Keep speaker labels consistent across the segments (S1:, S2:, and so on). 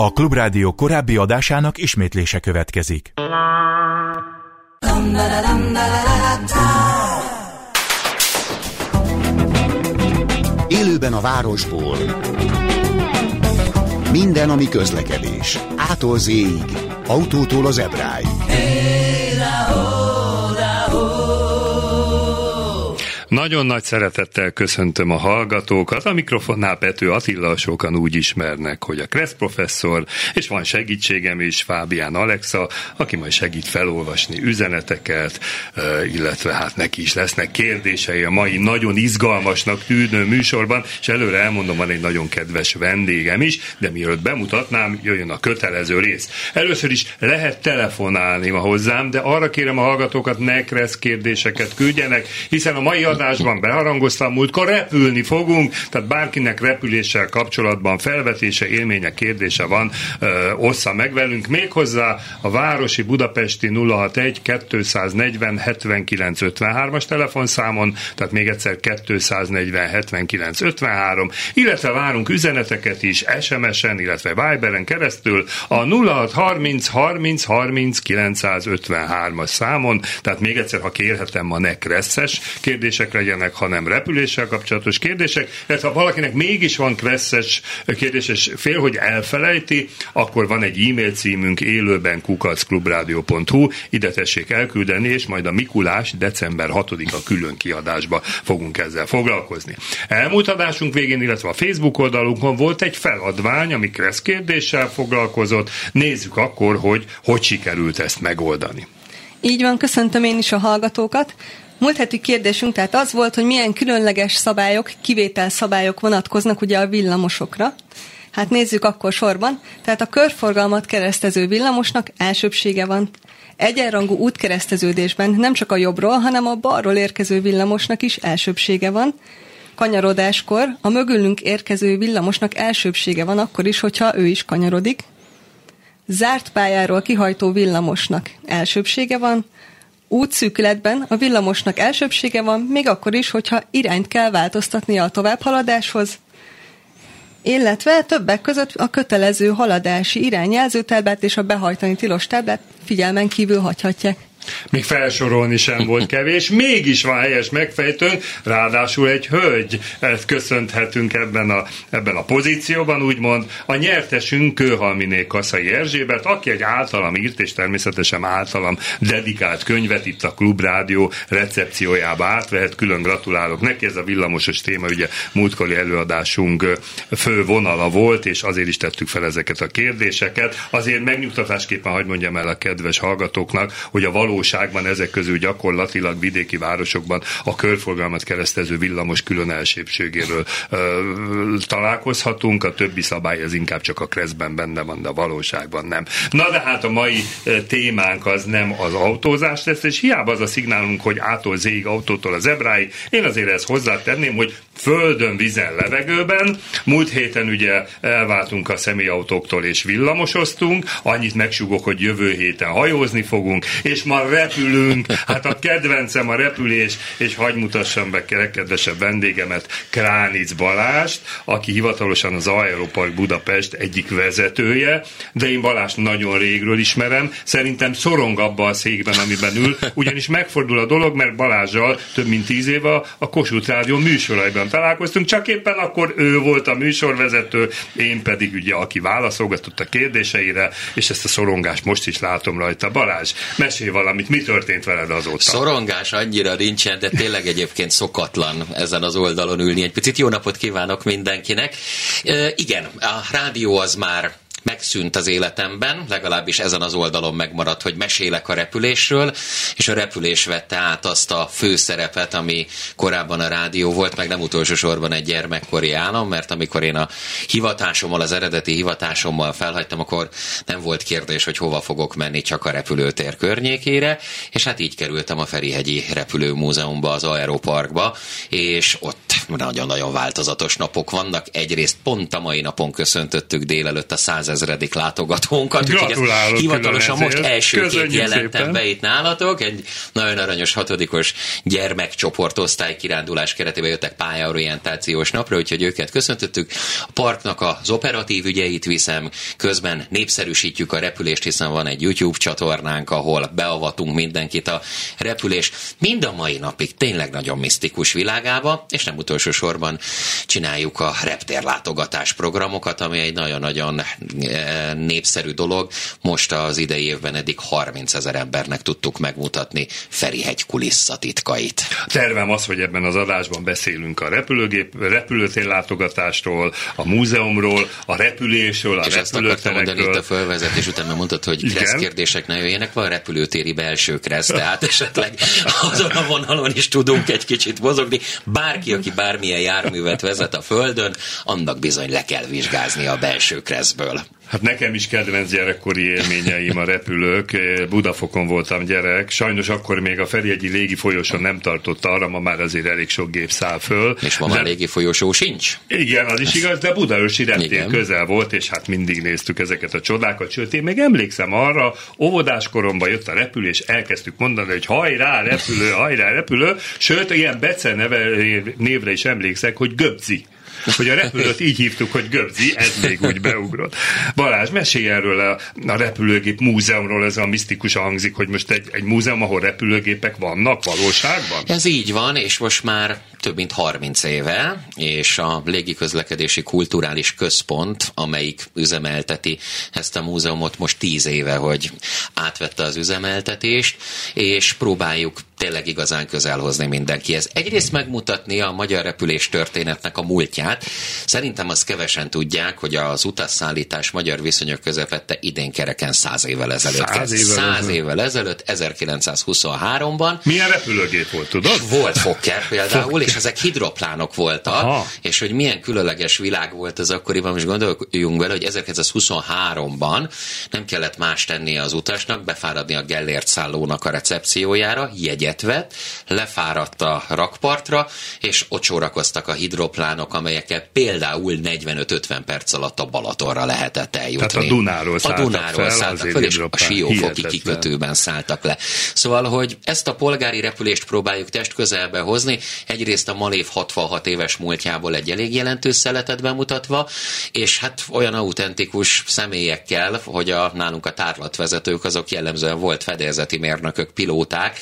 S1: A Klubrádió korábbi adásának ismétlése következik.
S2: Élőben a városból. Minden, ami közlekedés. Ától z autótól az ebráig.
S3: Nagyon nagy szeretettel köszöntöm a hallgatókat. A mikrofonnál Pető Attila sokan úgy ismernek, hogy a Kressz professzor, és van segítségem is, Fábián Alexa, aki majd segít felolvasni üzeneteket, illetve hát neki is lesznek kérdései a mai nagyon izgalmasnak tűnő műsorban, és előre elmondom, van egy nagyon kedves vendégem is, de mielőtt bemutatnám, jöjjön a kötelező rész. Először is lehet telefonálni ma hozzám, de arra kérem a hallgatókat, ne Kressz kérdéseket küldjenek, hiszen a mai adásban beharangoztam, múltkor repülni fogunk, tehát bárkinek repüléssel kapcsolatban felvetése, élménye, kérdése van, ö, ossza meg velünk. Méghozzá a Városi Budapesti 061 240 79 53-as telefonszámon, tehát még egyszer 240 79 53, illetve várunk üzeneteket is SMS-en, illetve Viberen keresztül a 0630 30 30 953-as számon, tehát még egyszer, ha kérhetem, ma ne kresszes kérdések kérdések legyenek, hanem repüléssel kapcsolatos kérdések, illetve ha valakinek mégis van kresszes kérdés, és fél, hogy elfelejti, akkor van egy e-mail címünk élőben kukacklubrádió.hu, ide tessék elküldeni, és majd a Mikulás december 6-a külön kiadásba fogunk ezzel foglalkozni. Elmúlt adásunk végén, illetve a Facebook oldalunkon volt egy feladvány, ami kressz kérdéssel foglalkozott. Nézzük akkor, hogy hogy sikerült ezt megoldani.
S4: Így van, köszöntöm én is a hallgatókat. Múlt heti kérdésünk tehát az volt, hogy milyen különleges szabályok, kivétel szabályok vonatkoznak ugye a villamosokra. Hát nézzük akkor sorban. Tehát a körforgalmat keresztező villamosnak elsőbsége van. Egyenrangú útkereszteződésben nem csak a jobbról, hanem a balról érkező villamosnak is elsőbsége van. Kanyarodáskor a mögülünk érkező villamosnak elsőbsége van akkor is, hogyha ő is kanyarodik. Zárt pályáról kihajtó villamosnak elsőbsége van, útszűkületben a villamosnak elsőbsége van, még akkor is, hogyha irányt kell változtatnia a továbbhaladáshoz, illetve többek között a kötelező haladási irányjelzőtáblát és a behajtani tilos táblát figyelmen kívül hagyhatják.
S3: Még felsorolni sem volt kevés, mégis van helyes megfejtőnk, ráadásul egy hölgy, ezt köszönhetünk ebben a, ebben a pozícióban, úgymond. A nyertesünk Kőhalminé Kaszai Erzsébet, aki egy általam írt, és természetesen általam dedikált könyvet itt a Klubrádió recepciójába átvehet, külön gratulálok neki, ez a villamosos téma, ugye múltkori előadásunk fő vonala volt, és azért is tettük fel ezeket a kérdéseket. Azért megnyugtatásképpen, hogy mondjam el a kedves hallgatóknak, hogy a való valóságban ezek közül gyakorlatilag vidéki városokban a körforgalmat keresztező villamos külön elsőbségéről ö, találkozhatunk, a többi szabály ez inkább csak a kreszben benne van, de a valóságban nem. Na de hát a mai témánk az nem az autózás lesz, és hiába az a szignálunk, hogy ától zéig autótól az ebráig, én azért ezt hozzátenném, hogy földön, vizen, levegőben. Múlt héten ugye elváltunk a személyautóktól és villamosoztunk, annyit megsugok, hogy jövő héten hajózni fogunk, és ma repülünk, hát a kedvencem a repülés, és hagy mutassam be kedvesebb vendégemet, Kránic Balást, aki hivatalosan az Aeropark Budapest egyik vezetője, de én Balást nagyon régről ismerem, szerintem szorong abba a székben, amiben ül, ugyanis megfordul a dolog, mert Balázsjal több mint tíz éve a Kossuth Rádió műsoraiban találkoztunk, csak éppen akkor ő volt a műsorvezető, én pedig ugye, aki válaszolgatott a kérdéseire, és ezt a szorongást most is látom rajta. Balázs, valamit valamit. Mi történt veled azóta?
S5: Szorongás annyira nincsen, de tényleg egyébként szokatlan ezen az oldalon ülni. Egy picit jó napot kívánok mindenkinek. E, igen, a rádió az már megszűnt az életemben, legalábbis ezen az oldalon megmaradt, hogy mesélek a repülésről, és a repülés vette át azt a főszerepet, ami korábban a rádió volt, meg nem utolsó sorban egy gyermekkori állam, mert amikor én a hivatásommal, az eredeti hivatásommal felhagytam, akkor nem volt kérdés, hogy hova fogok menni, csak a repülőtér környékére, és hát így kerültem a Ferihegyi Repülőmúzeumba, az Aeroparkba, és ott nagyon-nagyon változatos napok vannak. Egyrészt pont a mai napon köszöntöttük délelőtt a 100 ezredik látogatónkat.
S3: Gratulálok
S5: hivatalosan most elsőként jelentem
S3: szépen.
S5: be itt nálatok. Egy nagyon aranyos hatodikos gyermekcsoportosztály kirándulás keretében jöttek pályaorientációs napra, úgyhogy őket köszöntöttük. A parknak az operatív ügyeit viszem, közben népszerűsítjük a repülést, hiszen van egy YouTube csatornánk, ahol beavatunk mindenkit a repülés mind a mai napig tényleg nagyon misztikus világába, és nem utolsó sorban csináljuk a reptérlátogatás programokat, ami egy nagyon-nagyon népszerű dolog. Most az idei évben eddig 30 ezer embernek tudtuk megmutatni Ferihegy kulisszatitkait.
S3: Tervem az, hogy ebben az adásban beszélünk a repülőgép, repülőtér látogatásról, a múzeumról, a repülésről, a
S5: És ezt akartam mondani itt a fölvezetés után, mert mondtad, hogy
S3: Igen.
S5: kressz kérdések ne jöjjenek, van repülőtéri belső kressz, tehát esetleg azon a vonalon is tudunk egy kicsit mozogni. Bárki, aki bármilyen járművet vezet a Földön, annak bizony le kell vizsgázni a belső kresszből.
S3: Hát nekem is kedvenc gyerekkori élményeim a repülők. Budafokon voltam gyerek. Sajnos akkor még a Ferihegyi légi nem tartott arra, ma már azért elég sok gép száll föl.
S5: És ma már
S3: De-
S5: légi folyosó sincs.
S3: Igen, az is igaz, de Budaörsi reptér közel volt, és hát mindig néztük ezeket a csodákat, sőt, én még emlékszem arra, óvodás koromban jött a repülés, elkezdtük mondani, hogy hajrá, repülő, hajrá, repülő, sőt, ilyen Bece neve, névre is emlékszek, hogy Göbzi. Hogy a repülőt így hívtuk, hogy Göbzi, ez még úgy beugrott. Balázs, mesélj erről a, a repülőgép múzeumról, ez a misztikusan hangzik, hogy most egy, egy múzeum, ahol repülőgépek vannak valóságban?
S5: Ez így van, és most már több mint 30 éve, és a légiközlekedési kulturális központ, amelyik üzemelteti ezt a múzeumot most 10 éve, hogy átvette az üzemeltetést, és próbáljuk tényleg igazán közel hozni mindenkihez. Egyrészt megmutatni a magyar repülés történetnek a múltját. Szerintem azt kevesen tudják, hogy az utasszállítás magyar viszonyok közepette idén kereken 100 évvel ezelőtt.
S3: Száz évvel
S5: 100
S3: ezelőtt.
S5: évvel ezelőtt, 1923-ban,
S3: Milyen repülőgép volt, tudod?
S5: volt Fokker például, és ezek hidroplánok voltak,
S3: Aha.
S5: és hogy milyen különleges világ volt ez akkoriban, most gondoljunk vele, hogy 1923-ban nem kellett más tennie az utasnak, befáradni a Gellért szállónak a recepciójára, jegyet vett, lefáradt a rakpartra, és ott sorakoztak a hidroplánok, amelyekkel például 45-50 perc alatt a Balatonra lehetett eljutni.
S3: Tehát a Dunáról
S5: a
S3: szálltak
S5: Dunáról
S3: fel,
S5: szálltak fel, és a. Siófoki kikötőben szálltak le. Szóval, hogy ezt a polgári repülést próbáljuk test közelbe hozni, egyrészt a Malév 66 éves múltjából egy elég jelentős szeletet bemutatva, és hát olyan autentikus személyekkel, hogy a, nálunk a tárlatvezetők azok jellemzően volt fedélzeti mérnökök, pilóták,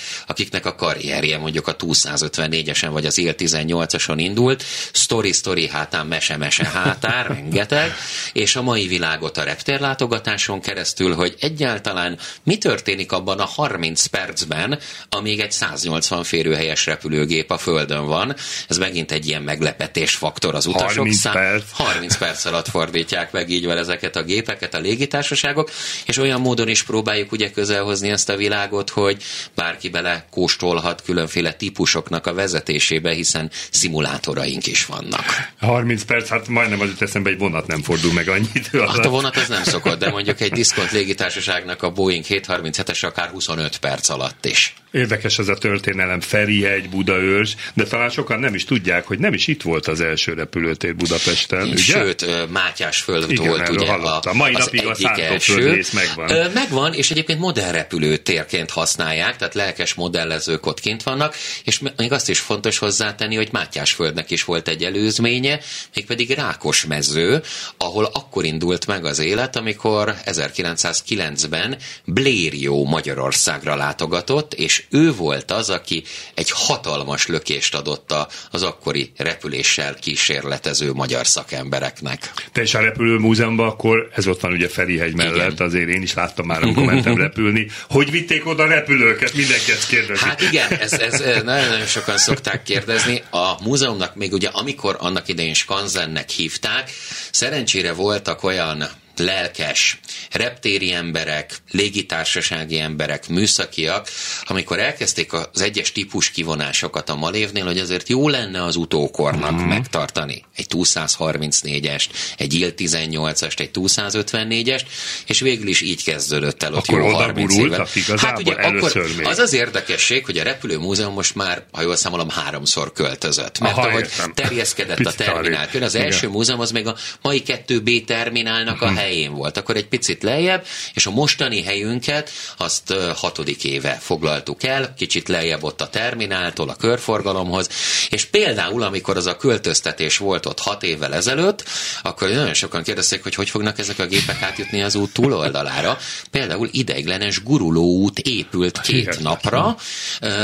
S5: akiknek a karrierje mondjuk a 254-esen vagy az IL-18-ason indult, story-story hátán, mese-mese hátán, rengeteg, és a mai világot a reptérlátogatáson keresztül, hogy egyáltalán mi történik abban a 30 percben, amíg egy 180 férőhelyes repülőgép a Földön van. Ez megint egy ilyen meglepetés faktor az utasok
S3: 30
S5: szám-
S3: perc.
S5: 30 perc alatt fordítják meg így van ezeket a gépeket a légitársaságok, és olyan módon is próbáljuk ugye közelhozni ezt a világot, hogy bárki bele kóstolhat különféle típusoknak a vezetésébe, hiszen szimulátoraink is vannak.
S3: 30 perc, hát majdnem az jut eszembe, egy vonat nem fordul meg annyi idő alatt.
S5: Hát a vonat az nem szokott, de mondjuk egy diszkont légitársaságnak a Boeing 737-es akár 25 perc alatt is.
S3: Érdekes ez a történelem, Ferihegy, Budaörs, de talán sokan nem is tudják, hogy nem is itt volt az első repülőtér Budapesten, ugye?
S5: Sőt, Mátyás föld
S3: Igen,
S5: volt ugye
S3: hallottam. Mai
S5: az
S3: napig a
S5: egyik
S3: szántóföld
S5: első.
S3: megvan.
S5: Megvan, és egyébként modern repülőtérként használják, tehát lelkes modellezők ott kint vannak, és még azt is fontos hozzátenni, hogy Mátyás földnek is volt egy előzménye, mégpedig Rákos mező, ahol akkor indult meg az élet, amikor 1909-ben Blérió Magyarországra látogatott, és ő volt az, aki egy hatalmas lökést adott a- az akkori repüléssel kísérletező magyar szakembereknek.
S3: Te is a repülőmúzeumban, akkor ez ott van ugye Ferihegy mellett,
S5: Igen.
S3: azért én is láttam már, amikor mentem repülni. Hogy vitték oda a repülőket? Mindenki ezt kérdezi.
S5: Hát igen, ez, ez eh, nagyon-nagyon sokan szokták kérdezni. A múzeumnak még ugye, amikor annak idején Skanzennek hívták, szerencsére voltak olyan lelkes, reptéri emberek, légitársasági emberek, műszakiak, amikor elkezdték az egyes típus kivonásokat a Malévnél, hogy azért jó lenne az utókornak
S3: Mhm.
S5: uh-huh. megtartani egy 234-est, egy IL-18-ast, egy 254-est, és végül is így kezdődött el ott
S3: Akkor
S5: jó
S3: oda
S5: 30
S3: gurultak
S5: éve.
S3: igazából
S5: Hát ugye akkor
S3: még.
S5: az az érdekesség, hogy a repülőmúzeum most már, ha jól számolom, háromszor költözött. Mert
S3: Aha,
S5: ahogy
S3: értem.
S5: terjeszkedett
S3: Picit
S5: a terminál, az
S3: Igen.
S5: első múzeum az még a mai 2B terminálnak a helyén volt, akkor egy picit lejjebb, és a mostani helyünket azt hatodik éve foglaltuk el, kicsit lejjebb ott a termináltól, a körforgalomhoz, és például, amikor az a költöztetés volt ott hat évvel ezelőtt, akkor nagyon sokan kérdezték, hogy hogy fognak ezek a gépek átjutni az út túloldalára. Például ideiglenes gurulóút épült két napra,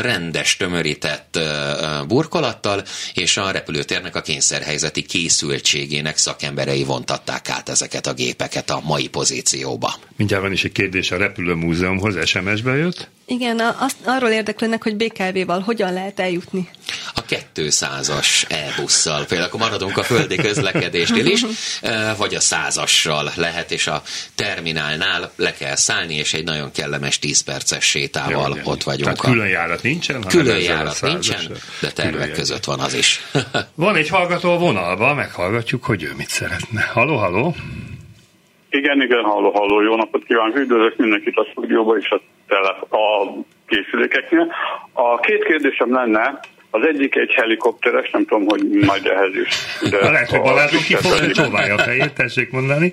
S5: rendes tömörített burkolattal, és a repülőtérnek a kényszerhelyzeti készültségének szakemberei vontatták át ezeket a gépeket a mai pozícióba.
S3: Mindjárt van is egy kérdés a repülőmúzeumhoz, SMS-be jött?
S4: Igen, azt, arról érdeklődnek, hogy BKV-val hogyan lehet eljutni.
S5: A 200-as e-busszal, például akkor maradunk a földi közlekedésnél is, vagy a százassal lehet, és a terminálnál le kell szállni, és egy nagyon kellemes 10 perces sétával ja, ott vagyunk.
S3: Tehát külön járat nincsen?
S5: Külön járat nincsen, de tervek között van az is.
S3: van egy hallgató a vonalban, meghallgatjuk, hogy ő mit szeretne. Haló, haló!
S6: Igen, igen, halló, halló, jó napot kívánok, üdvözlök mindenkit a stúdióban és a, tele, a készülékeknél. A két kérdésem lenne, az egyik egy helikopteres, nem tudom, hogy majd ehhez is.
S3: De Lehet, hogy Balázsunk ki fogja a fejét, tessék mondani.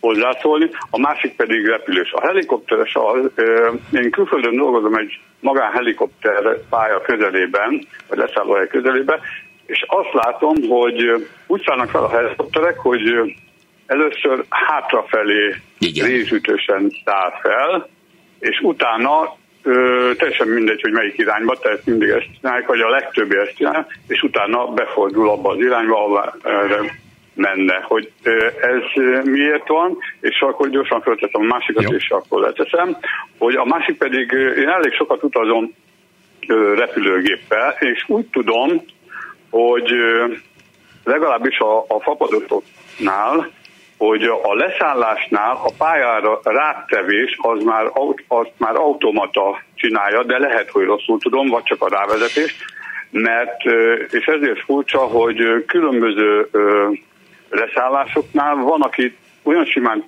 S6: Hozzászólni. A másik pedig repülős. A helikopteres, az, ö, én külföldön dolgozom egy magánhelikopter pálya közelében, vagy leszállóhely közelében, és azt látom, hogy úgy szállnak fel a helikopterek, hogy először hátrafelé részütősen száll fel, és utána ö, teljesen mindegy, hogy melyik irányba, tehát mindig ezt csinálják, vagy a legtöbb ezt csinál, és utána befordul abba az irányba, ahol menne, hogy ez miért van, és akkor gyorsan föltettem a másikat, Jó. és akkor leteszem, hogy a másik pedig, én elég sokat utazom repülőgéppel, és úgy tudom, hogy legalábbis a, a fapadotoknál hogy a leszállásnál a pályára rátevés az már, az már automata csinálja, de lehet, hogy rosszul tudom, vagy csak a rávezetés, mert, és ezért furcsa, hogy különböző leszállásoknál van, aki olyan simán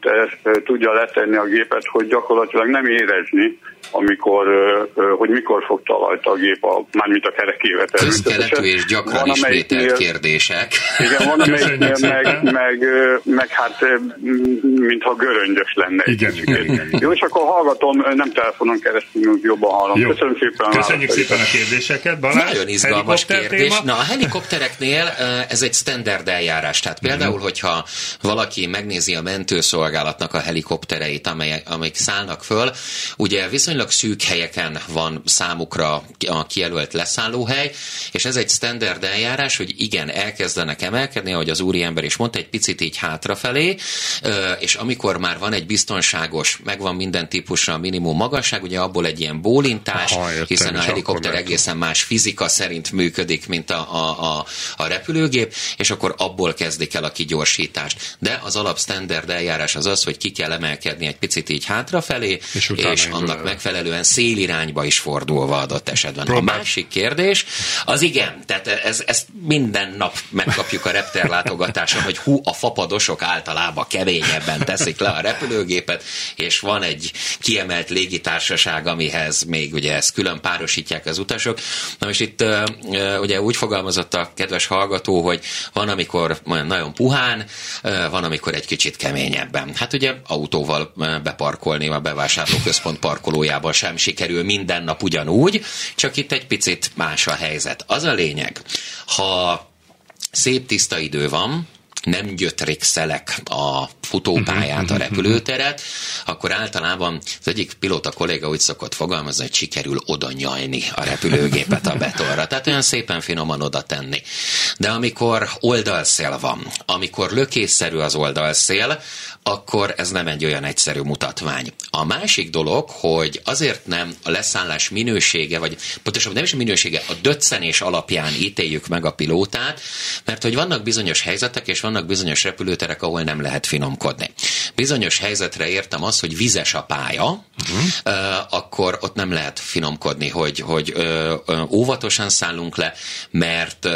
S6: tudja letenni a gépet, hogy gyakorlatilag nem érezni, amikor, hogy mikor fog talajt a gép, a, mármint a kerekével
S5: természetesen. és gyakran van, ismételt kérdések.
S6: Igen, van amelyiknél meg, meg, meg, hát mintha göröngyös lenne.
S3: Igen, igen, igen,
S6: Jó, és akkor hallgatom, nem telefonon keresztül, jobban hallom. Jó. Köszönöm szépen.
S3: Köszönjük szépen a kérdéseket, Balázs.
S5: Nagyon izgalmas kérdés. Téma. Na, a helikoptereknél ez egy standard eljárás. Tehát például, mhm. hogyha valaki megnézi a mentőszolgálatnak a helikoptereit, amelyek, amelyek szállnak föl, ugye viszonylag szűk helyeken van számukra a kijelölt leszállóhely, és ez egy standard eljárás, hogy igen, elkezdenek emelkedni, ahogy az úriember is mondta, egy picit így hátrafelé, és amikor már van egy biztonságos, megvan minden típusra a minimum magasság, ugye abból egy ilyen bólintás, Aha, értem, hiszen a helikopter egészen más fizika szerint működik, mint a, a, a, a repülőgép, és akkor abból kezdik el a kigyorsítást. De az alap standard eljárás az az, hogy ki kell emelkedni egy picit így hátrafelé, és, és annak megfelelően megfelelően szélirányba is fordulva adott esetben. Próbál. A másik kérdés, az igen, tehát ez, ezt minden nap megkapjuk a repter látogatáson, hogy hú, a fapadosok általában keményebben teszik le a repülőgépet, és van egy kiemelt légitársaság, amihez még ugye ezt külön párosítják az utasok. Na most itt ugye úgy fogalmazott a kedves hallgató, hogy van, amikor nagyon puhán, van, amikor egy kicsit keményebben. Hát ugye autóval beparkolni a bevásárlóközpont parkolójában sem sikerül minden nap ugyanúgy, csak itt egy picit más a helyzet. Az a lényeg, ha szép tiszta idő van, nem gyötrixelek a futópályát, a mhm, mhm, repülőteret, akkor általában az egyik pilóta kolléga úgy szokott fogalmazni, hogy sikerül oda nyalni a repülőgépet a betonra. Tehát olyan szépen finoman oda tenni. De amikor oldalszél van, amikor lökésszerű az oldalszél, akkor ez nem egy olyan egyszerű mutatvány. A másik dolog, hogy azért nem a leszállás minősége, vagy pontosabban nem is a minősége, a döccenés alapján ítéljük meg a pilótát, mert hogy vannak bizonyos helyzetek, és vannak bizonyos repülőterek, ahol nem lehet finomkodni. Bizonyos helyzetre értem az, hogy vizes a pálya, uh-huh. akkor ott nem lehet finomkodni, hogy, hogy óvatosan szállunk le, mert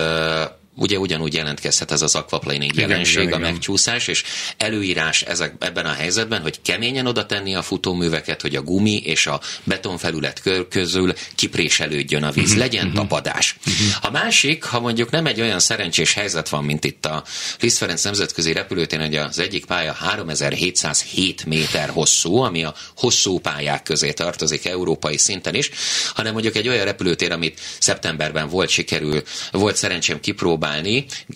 S5: ugye ugyanúgy jelentkezhet ez az aquaplaning jelenség, igen, igen, a megcsúszás, és előírás ezek, ebben a helyzetben, hogy keményen oda tenni a futóműveket, hogy a gumi és a betonfelület közül kipréselődjön a víz, uh-huh, legyen uh-huh. tapadás. Uh-huh. A másik, ha mondjuk nem egy olyan szerencsés helyzet van, mint itt a Liszt Ferenc nemzetközi repülőtéren, hogy az egyik pálya 3707 méter hosszú, ami a hosszú pályák közé tartozik európai szinten is, hanem mondjuk egy olyan repülőtér, amit szeptemberben volt sikerül, volt szerencsém kipróbálni,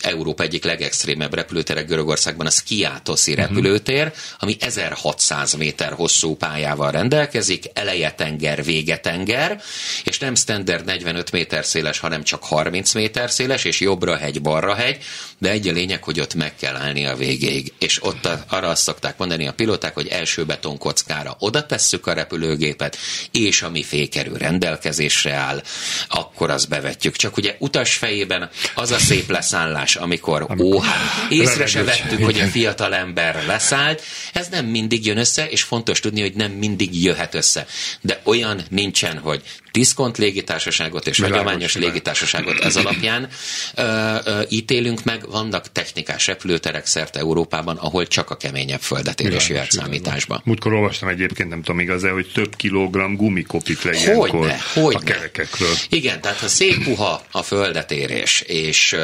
S5: Európa egyik legextrémebb repülőtere Görögországban a Skiatoszi uh-huh. repülőtér, ami 1600 méter hosszú pályával rendelkezik, eleje tenger, vége tenger, és nem standard 45 méter széles, hanem csak 30 méter széles, és jobbra hegy, balra hegy, de egy a lényeg, hogy ott meg kell állni a végéig. És ott a, arra azt szokták mondani a pilóták, hogy első betonkockára oda tesszük a repülőgépet, és ami fékerő rendelkezésre áll, akkor azt bevetjük. Csak ugye utas fejében az a szép leszállás, amikor, amikor ó, hát észre se vettük, hogy a fiatal ember leszállt, ez nem mindig jön össze, és fontos tudni, hogy nem mindig jöhet össze. De olyan nincsen, hogy diszkont légitársaságot és Világos, hagyományos légitársaságot ez alapján ö, ö, ítélünk meg. Vannak technikás repülőterek szerte Európában, ahol csak a keményebb földet ér jöhet számításba.
S3: Múltkor olvastam egyébként, nem tudom igaz hogy több kilogramm gumikopik le ilyenkor a kerekekről.
S5: Igen, tehát ha szép puha a földetérés, és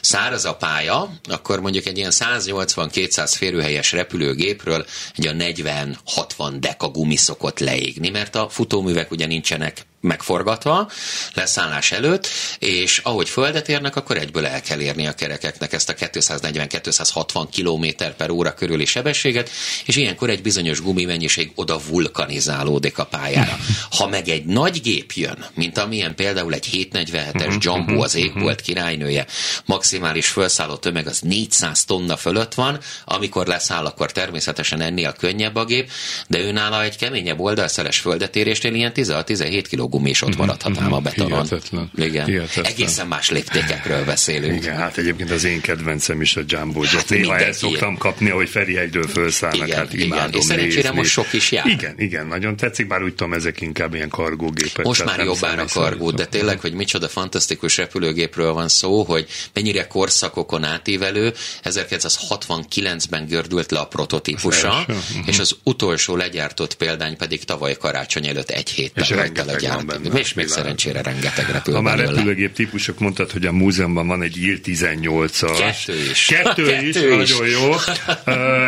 S5: száraz a pálya, akkor mondjuk egy ilyen 180-200 férőhelyes repülőgépről egy a 40-60 deka gumi szokott leégni, mert a futóművek ugye nincsenek megforgatva leszállás előtt, és ahogy földet érnek, akkor egyből el kell érni a kerekeknek ezt a 240-260 km per óra körüli sebességet, és ilyenkor egy bizonyos gumimennyiség oda vulkanizálódik a pályára. Ha meg egy nagy gép jön, mint amilyen például egy 747-es mhm, Jumbo, az mhm, égbolt mhm. királynője, maximális felszálló tömeg az 400 tonna fölött van, amikor leszáll, akkor természetesen ennél könnyebb a gép, de őnála egy keményebb oldalszeles földetérésnél ilyen 16-17 kg gumi is ott mhm, maradhat ám a mhm. betonon. Hihetetlen. Igen. Hihetetlen. Egészen más léptékekről beszélünk.
S3: Igen, hát egyébként az én kedvencem is a Jumbo Jet. Hát Néha el szoktam kapni, hogy Ferihegyről felszállnak, igen, hát imádom igen. És
S5: szerencsére nézni. most sok is jár.
S3: Igen, igen, nagyon tetszik, bár úgy tudom, ezek inkább ilyen kargógépek.
S5: Most már jobbán a kargó, de tényleg, hogy micsoda fantasztikus repülőgépről van szó, hogy mennyire korszakokon átívelő, 1969-ben gördült le a prototípusa, és az utolsó legyártott példány pedig tavaly karácsony előtt egy héttel a gyárt van benne. És még szerencsére rengeteg repül
S3: Ha már repülőgép típusok mondtad, hogy a múzeumban van egy IL 18-as.
S5: Kettő is.
S3: Kettő, Kettő is, is, nagyon jó.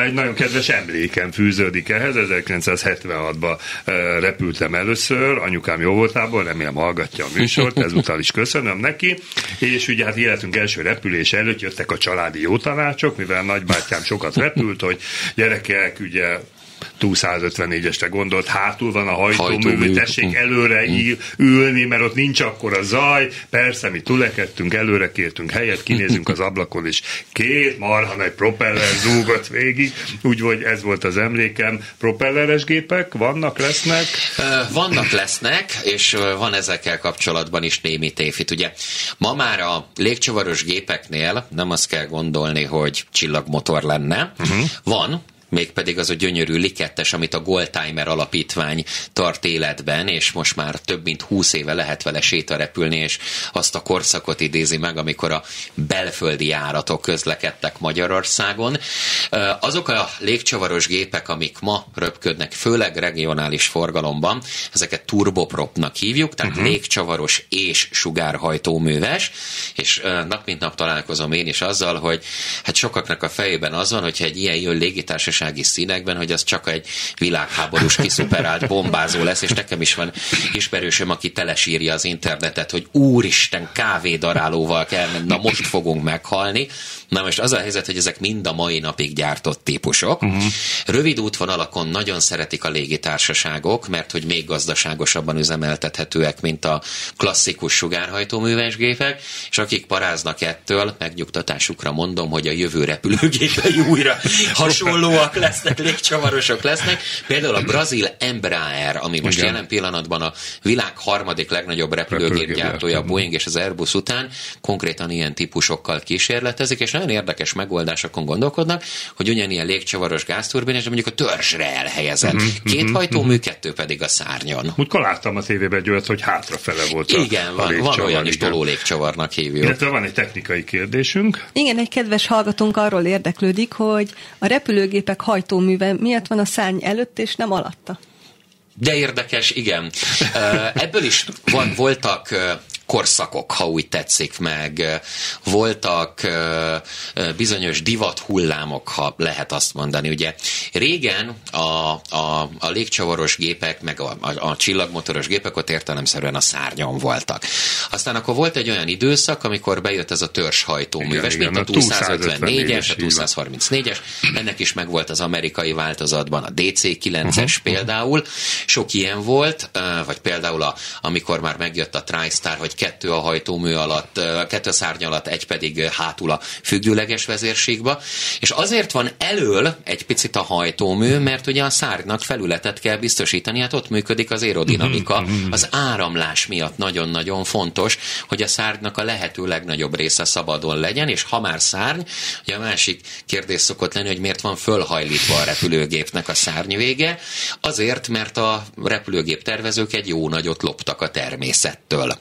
S3: Egy nagyon kedves emlékem fűződik ehhez. 1976-ban repültem először, anyukám jó voltából, remélem hallgatja a műsort, ezúttal is köszönöm neki. És ugye hát életünk első repülés előtt jöttek a családi jó tanácsok, mivel nagybátyám sokat repült, hogy gyerekek, ugye 254-esre gondolt, hátul van a hajtómű, tessék előre mm. ülni, mert ott nincs akkor a zaj. Persze, mi tulekedtünk, előre kértünk helyet, kinézünk az ablakon, és két marha nagy propeller zúgott végig, úgyhogy ez volt az emlékem. Propelleres gépek vannak, lesznek?
S5: Vannak, lesznek, és van ezekkel kapcsolatban is némi tévhit. Ugye ma már a légcsavaros gépeknél nem azt kell gondolni, hogy csillagmotor lenne. Uh-huh. Van, mégpedig az a gyönyörű likettes, amit a Goldtimer alapítvány tart életben, és most már több mint húsz éve lehet vele sétarepülni, és azt a korszakot idézi meg, amikor a belföldi járatok közlekedtek Magyarországon. Azok a légcsavaros gépek, amik ma röpködnek, főleg regionális forgalomban, ezeket turbopropnak hívjuk, tehát uh-huh. légcsavaros és sugárhajtóműves, és nap mint nap találkozom én is azzal, hogy hát sokaknak a fejében az van, hogyha egy ilyen jön légitársaság gazdasági színekben, hogy az csak egy világháborús kiszuperált bombázó lesz, és nekem is van ismerősöm, aki telesírja az internetet, hogy úristen, kávédarálóval kell, na most fogunk meghalni. Na most az a helyzet, hogy ezek mind a mai napig gyártott típusok. Uh-huh. Rövid útvonalakon nagyon szeretik a légitársaságok, mert hogy még gazdaságosabban üzemeltethetőek, mint a klasszikus sugárhajtóműves gépek, és akik paráznak ettől, megnyugtatásukra mondom, hogy a jövő repülőgépei újra hasonlóak lesznek, légcsavarosok lesznek. Például a brazil Embraer, ami most Igen. jelen pillanatban a világ harmadik legnagyobb repülőgép gyártója, a Boeing és az Airbus után, konkrétan ilyen típusokkal kísérletezik, és nagyon nagyon érdekes megoldásokon gondolkodnak, hogy ugyanilyen légcsavaros gázturbin, és mondjuk a törzsre elhelyezett. Uh-huh, Két uh-huh, hajtómű, kettő pedig a szárnyon.
S3: Múltkor láttam a tévében egy olyat, hogy hátrafele volt a
S5: Igen, van, a van olyan is toló légcsavarnak hívjuk.
S3: Illetve van egy technikai kérdésünk.
S4: Igen, egy kedves hallgatónk arról érdeklődik, hogy a repülőgépek hajtóműve miért van a szárny előtt és nem alatta.
S5: De érdekes, igen. Ebből is voltak korszakok, ha úgy tetszik meg. Voltak bizonyos divat hullámok, ha lehet azt mondani. Ugye régen a, a, a légcsavaros gépek, meg a, a, a csillagmotoros gépek ott értelemszerűen a szárnyon voltak. Aztán akkor volt egy olyan időszak, amikor bejött ez a törzshajtóműves, mint a 254-es, a 234-es, ennek is megvolt az amerikai változatban a DC-9-es uh-huh. például. Sok ilyen volt, vagy például a, amikor már megjött a TriStar, hogy kettő a hajtómű alatt, kettő a szárny alatt, egy pedig hátul a függőleges vezérségbe. És azért van elől egy picit a hajtómű, mert ugye a szárnynak felületet kell biztosítani, hát ott működik az aerodinamika. Mhm, mhm. Az áramlás miatt nagyon-nagyon fontos, hogy a szárnynak a lehető legnagyobb része szabadon legyen, és ha már szárny, ugye a másik kérdés szokott lenni, hogy miért van fölhajlítva a repülőgépnek a szárny vége, azért, mert a repülőgép tervezők egy jó nagyot loptak a természettől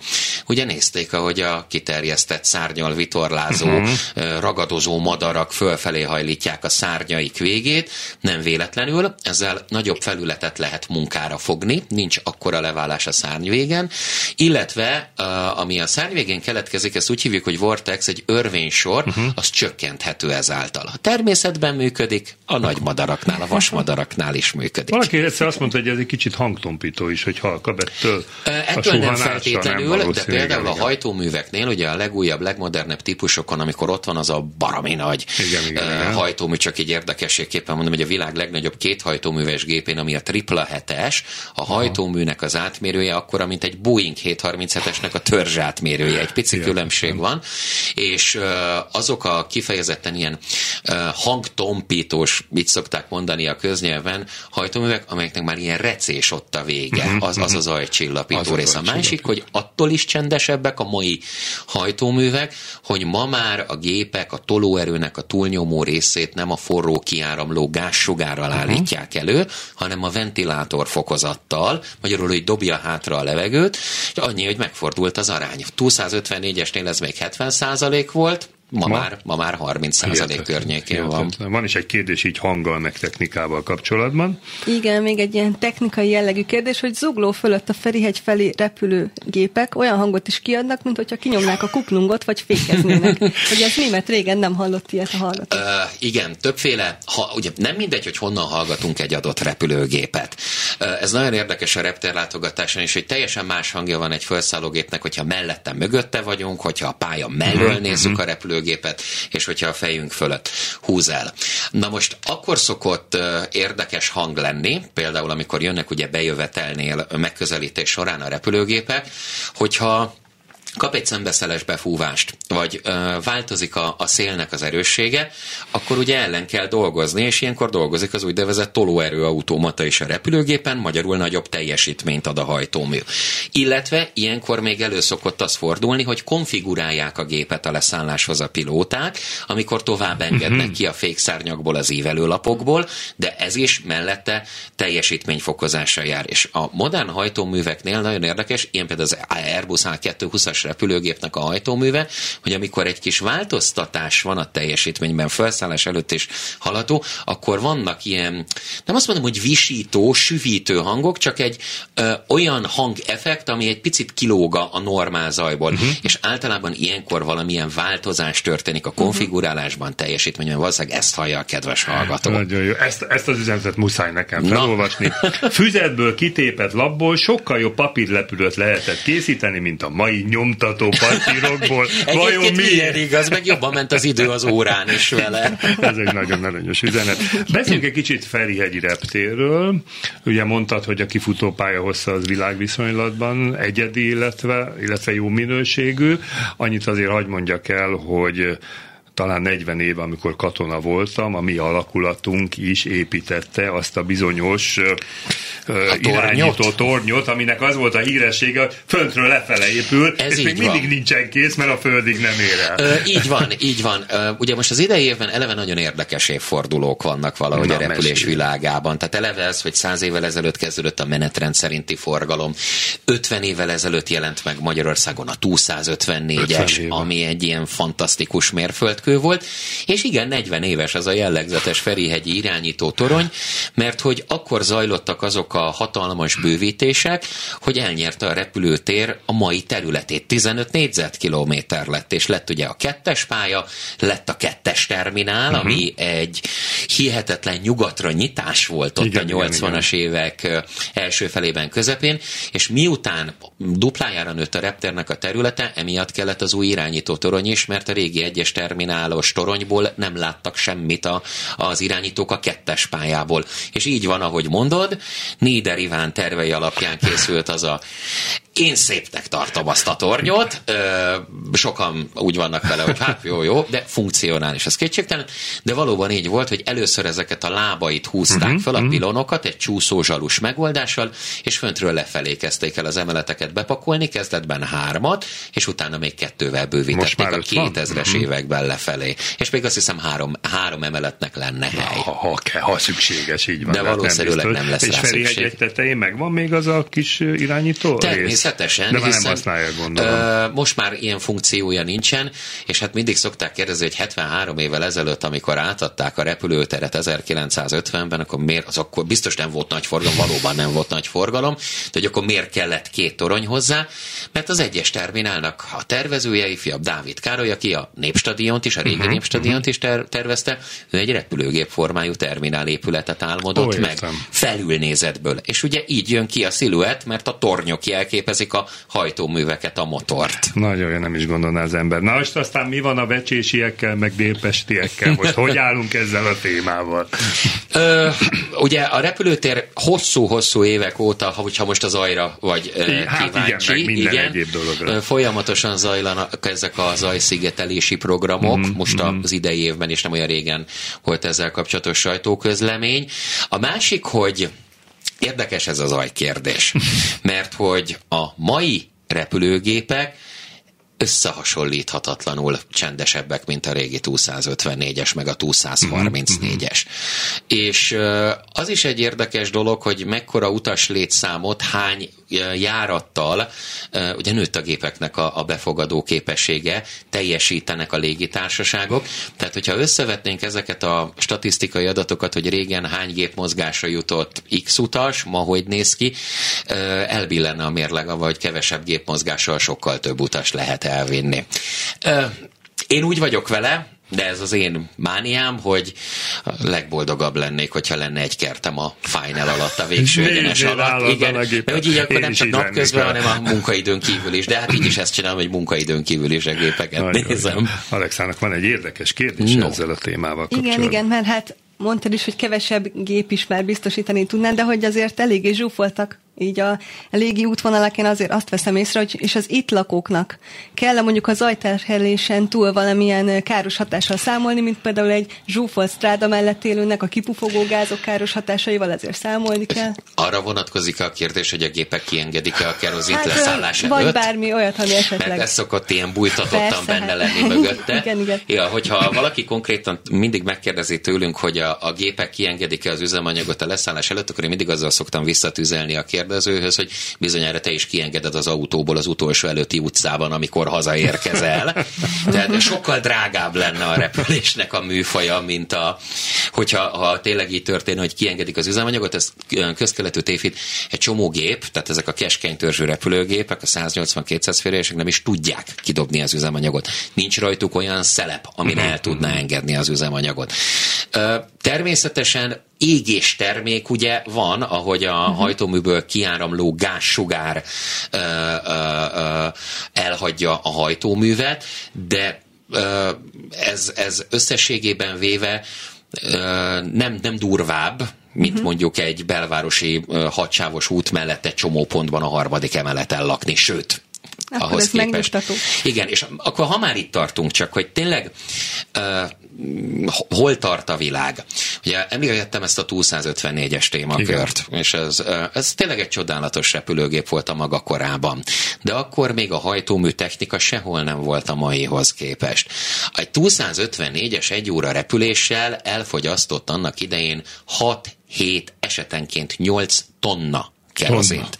S5: ugye nézték, ahogy a kiterjesztett szárnyal vitorlázó, uh-huh. ragadozó madarak fölfelé hajlítják a szárnyaik végét, nem véletlenül, ezzel nagyobb felületet lehet munkára fogni, nincs akkora leválás a szárny végen, illetve ami a szárny végén keletkezik, ezt úgy hívjuk, hogy vortex, egy örvénysor, uh-huh. az csökkenthető ezáltal. A természetben működik, a nagy madaraknál, a vasmadaraknál is működik.
S3: Valaki egyszer azt mondta, hogy ez egy kicsit hangtompító is, hogy halkabb ettől.
S5: Ettől nem feltétlenül, nem de például a hajtóműveknél, ugye a legújabb, legmodernebb típusokon, amikor ott van az a barami nagy igen, igen, uh, igen. hajtómű, csak egy érdekességképpen mondom, hogy a világ legnagyobb két hajtóműves gépén, ami a tripla hetes, a hajtóműnek az átmérője akkor, mint egy Boeing 737-esnek a törzs átmérője. Egy pici igen, különbség van, és uh, azok a kifejezetten ilyen uh, hangtompítós, mit szokták mondani a köznyelven, hajtóművek, amelyeknek már ilyen recés ott a vége, uh-huh, az, az az ajcsillapító rész. A másik, hogy attól is csendesebbek a mai hajtóművek, hogy ma már a gépek a tolóerőnek a túlnyomó részét nem a forró kiáramló gázsugárral uh-huh. állítják elő, hanem a ventilátor fokozattal, magyarul, hogy dobja hátra a levegőt, és annyi, hogy megfordult az arány. 254-esnél ez még 70% volt, Ma, ma, már, ma már 30 százalék környékén hihetetlen.
S3: van. Van is egy kérdés így hanggal meg technikával kapcsolatban.
S4: Igen, még egy ilyen technikai jellegű kérdés, hogy zugló fölött a Ferihegy felé repülő gépek olyan hangot is kiadnak, mint hogyha kinyomnák a kuplungot, vagy fékeznének. hogy ez mi, mert régen nem hallott ilyet a hallgató. Uh,
S5: igen, többféle, ha, ugye nem mindegy, hogy honnan hallgatunk egy adott repülőgépet. Uh, ez nagyon érdekes a reptérlátogatáson is, hogy teljesen más hangja van egy felszállógépnek, hogyha mellette mögötte vagyunk, hogyha a pálya mellől uh-huh, nézzük uh-huh. a repülőgépet, repülőgépet, és hogyha a fejünk fölött húz el. Na most akkor szokott érdekes hang lenni, például amikor jönnek ugye bejövetelnél megközelítés során a repülőgépek, hogyha kap egy szembeszeles befúvást, vagy ö, változik a, a szélnek az erőssége, akkor ugye ellen kell dolgozni, és ilyenkor dolgozik az úgynevezett tolóerő automata is a repülőgépen, magyarul nagyobb teljesítményt ad a hajtómű. Illetve ilyenkor még elő szokott az fordulni, hogy konfigurálják a gépet a leszálláshoz a pilóták, amikor tovább engednek uh-huh. ki a fékszárnyakból, az ívelőlapokból, de ez is mellette teljesítményfokozással jár. És a modern hajtóműveknél nagyon érdekes, ilyen például az Airbus A220-as repülőgépnek a hajtóműve, hogy amikor egy kis változtatás van a teljesítményben, felszállás előtt is haladó, akkor vannak ilyen, nem azt mondom, hogy visító, süvítő hangok, csak egy ö, olyan hangeffekt, ami egy picit kilóg a normál zajból. Uh-huh. És általában ilyenkor valamilyen változás történik a mhm. konfigurálásban, teljesítményben. Valószínűleg ezt hallja a kedves hallgató.
S3: Nagyon jó. Ezt, ezt az üzenetet muszáj nekem felolvasni. Füzetből kitépett labból sokkal jobb papírlepülőt lehetett készíteni, mint a mai nyom nyomtató papírokból.
S5: Vajon miért? igaz, meg jobban ment az idő az órán is vele.
S3: Ez egy nagyon aranyos üzenet. Beszéljünk egy kicsit Ferihegyi reptérről. Ugye mondtad, hogy a kifutópálya hossza az világviszonylatban egyedi, illetve, illetve jó minőségű. Annyit azért hagy mondjak el, hogy talán 40 év, amikor katona voltam, a mi alakulatunk is építette azt a bizonyos a irányító tornyot, aminek az volt a híressége, hogy föntről lefele épül, Ez és még van. mindig nincsen kész, mert a földig nem ér el.
S5: Ö, így van, így van. Ö, ugye most az idei évben eleve nagyon érdekes évfordulók vannak valahogy Na, a repülés mesélj. világában. Tehát eleve ez, hogy száz évvel ezelőtt kezdődött a menetrend szerinti forgalom, 50 évvel ezelőtt jelent meg Magyarországon a 254-es, ami egy ilyen fantasztikus mérföldkő volt, és igen, 40 éves az a jellegzetes Ferihegyi irányító torony, mert hogy akkor zajlottak azok a hatalmas bővítések, hogy elnyerte a repülőtér a mai területét. 15 négyzetkilométer lett, és lett ugye a kettes pálya, lett a kettes terminál, uh-huh. ami egy hihetetlen nyugatra nyitás volt ott igen, a 80-as igen, évek első felében közepén, és miután duplájára nőtt a reptérnek a területe, emiatt kellett az új irányító torony is, mert a régi egyes terminálos toronyból nem láttak semmit a, az irányítók a kettes pályából. És így van, ahogy mondod, Nieder Iván tervei alapján készült az a én szépnek tartom azt a tornyot, sokan úgy vannak vele, hogy hát jó, jó, de funkcionális, ez kétségtelen, de valóban így volt, hogy először ezeket a lábait húzták uh-huh, fel, a mhm. pilonokat egy csúszó zsalus megoldással, és föntről lefelé kezdték el az emeleteket bepakolni, kezdetben hármat, és utána még kettővel bővítették a 2000-es uh-huh. Mhm. években lefelé. És még azt hiszem három, három emeletnek lenne hely.
S3: Ha, ha, ha, ha szükséges, így van.
S5: De valószínűleg nem, nem lesz
S3: és
S5: rá szükség.
S3: Egy tetején megvan még az a kis irányító
S5: Természetesen Természetesen.
S3: De már nem használják, gondolom.
S5: most már ilyen funkciója nincsen, és hát mindig szokták kérdezni, hogy 73 évvel ezelőtt, amikor átadták a repülőteret 1950-ben, akkor miért, az akkor biztos nem volt nagy forgalom, valóban nem volt nagy forgalom, de hogy akkor miért kellett két torony hozzá, mert az egyes terminálnak a tervezője, ifjabb Dávid Károly, aki a Népstadiont is, a régi uh-huh, Népstadiont uh-huh. is ter- tervezte, ő egy repülőgép formájú terminál épületet álmodott Ó, meg, felülnézetből. És ugye így jön ki a sziluett, mert a tornyok jelképe képezik a hajtóműveket, a motort.
S3: Nagyon jó, nem is gondolná az ember. Na most aztán mi van a vecsésiekkel, meg délpestiekkel? Most hogy állunk ezzel a témával?
S5: Ö, ugye a repülőtér hosszú-hosszú évek óta, hogyha most az ajra vagy hát kíváncsi,
S3: igen, minden igen, egyéb dologra.
S5: folyamatosan zajlanak ezek a zajszigetelési programok, mm, most mm. az idei évben is nem olyan régen volt ezzel kapcsolatos sajtóközlemény. A másik, hogy Érdekes ez az ajkérdés, mert hogy a mai repülőgépek összehasonlíthatatlanul csendesebbek, mint a régi 254-es, meg a 234-es. És az is egy érdekes dolog, hogy mekkora utas létszámot, hány járattal, ugye nőtt a gépeknek a, a befogadó képessége, teljesítenek a légitársaságok. Tehát, hogyha összevetnénk ezeket a statisztikai adatokat, hogy régen hány gép mozgásra jutott X utas, ma hogy néz ki, elbillenne a mérleg, vagy kevesebb gépmozgással sokkal több utas lehet elvinni. Én úgy vagyok vele, de ez az én mániám, hogy legboldogabb lennék, hogyha lenne egy kertem a final alatt, a végső egyenes alatt. Igen, mert hogy így akkor nem csak napközben, hanem a munkaidőn kívül is. De hát így is ezt csinálom, hogy munkaidőn kívül is a gépeket Nagyon nézem. Jó.
S3: Alexának van egy érdekes kérdés no. ezzel a témával kapcsolatban.
S4: Igen, igen, mert hát mondtad is, hogy kevesebb gép is már biztosítani tudnán, de hogy azért eléggé zsúfoltak így a, légi útvonalak, én azért azt veszem észre, hogy és az itt lakóknak kell mondjuk a zajterhelésen túl valamilyen káros hatással számolni, mint például egy zsúfolt stráda mellett élőnek a kipufogó gázok káros hatásaival ezért számolni kell.
S5: Arra vonatkozik a kérdés, hogy a gépek kiengedik-e a kerozint hát, leszállás
S4: vagy előtt? Vagy bármi olyat, ami esetleg.
S5: Mert ez szokott ilyen bújtatottan Persze, benne hát. lenni mögötte.
S4: igen, igen.
S5: Ja, hogyha valaki konkrétan mindig megkérdezi tőlünk, hogy a, a gépek kiengedik-e az üzemanyagot a leszállás előtt, akkor én mindig azzal szoktam visszatüzelni a kérdést, kérdezőhöz, hogy bizonyára te is kiengeded az autóból az utolsó előtti utcában, amikor hazaérkezel. Tehát sokkal drágább lenne a repülésnek a műfaja, mint a, hogyha ha tényleg így történne, hogy kiengedik az üzemanyagot, ez közkeletű tévhit, egy csomó gép, tehát ezek a keskeny törzsű repülőgépek, a 180-200 férések nem is tudják kidobni az üzemanyagot. Nincs rajtuk olyan szelep, amin el tudná engedni az üzemanyagot. Természetesen égés termék ugye van, ahogy a uh-huh. hajtóműből kiáramló gázsugár ö, ö, ö, elhagyja a hajtóművet, de ö, ez, ez összességében véve ö, nem, nem durvább, mint uh-huh. mondjuk egy belvárosi hadsávos út mellett egy csomó pontban a harmadik emeleten lakni, sőt,
S4: Akkor
S5: ahhoz
S4: ez
S5: képest.
S4: megnyugtató.
S5: Igen, és akkor ha már itt tartunk, csak hogy tényleg uh, hol tart a világ. Ugye említettem ezt a 254-es témakört, Igen. és ez, ez tényleg egy csodálatos repülőgép volt a maga korában. De akkor még a hajtómű technika sehol nem volt a maihoz képest. Egy 254-es egy óra repüléssel elfogyasztott annak idején 6-7 esetenként 8 tonna kerozint.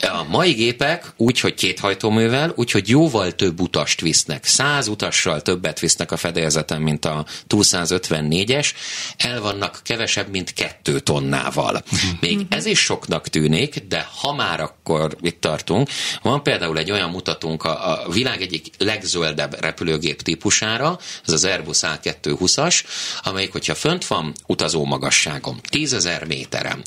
S5: A mai gépek úgy, hogy két hajtóművel, úgyhogy jóval több utast visznek. Száz utassal többet visznek a fedélzeten, mint a 254-es. El vannak kevesebb, mint kettő tonnával. Még ez is soknak tűnik, de ha már akkor itt tartunk, van például egy olyan mutatónk a, a világ egyik legzöldebb repülőgép típusára, ez az Airbus A220-as, amelyik, hogyha fönt van utazó magasságom, 10.000 méteren,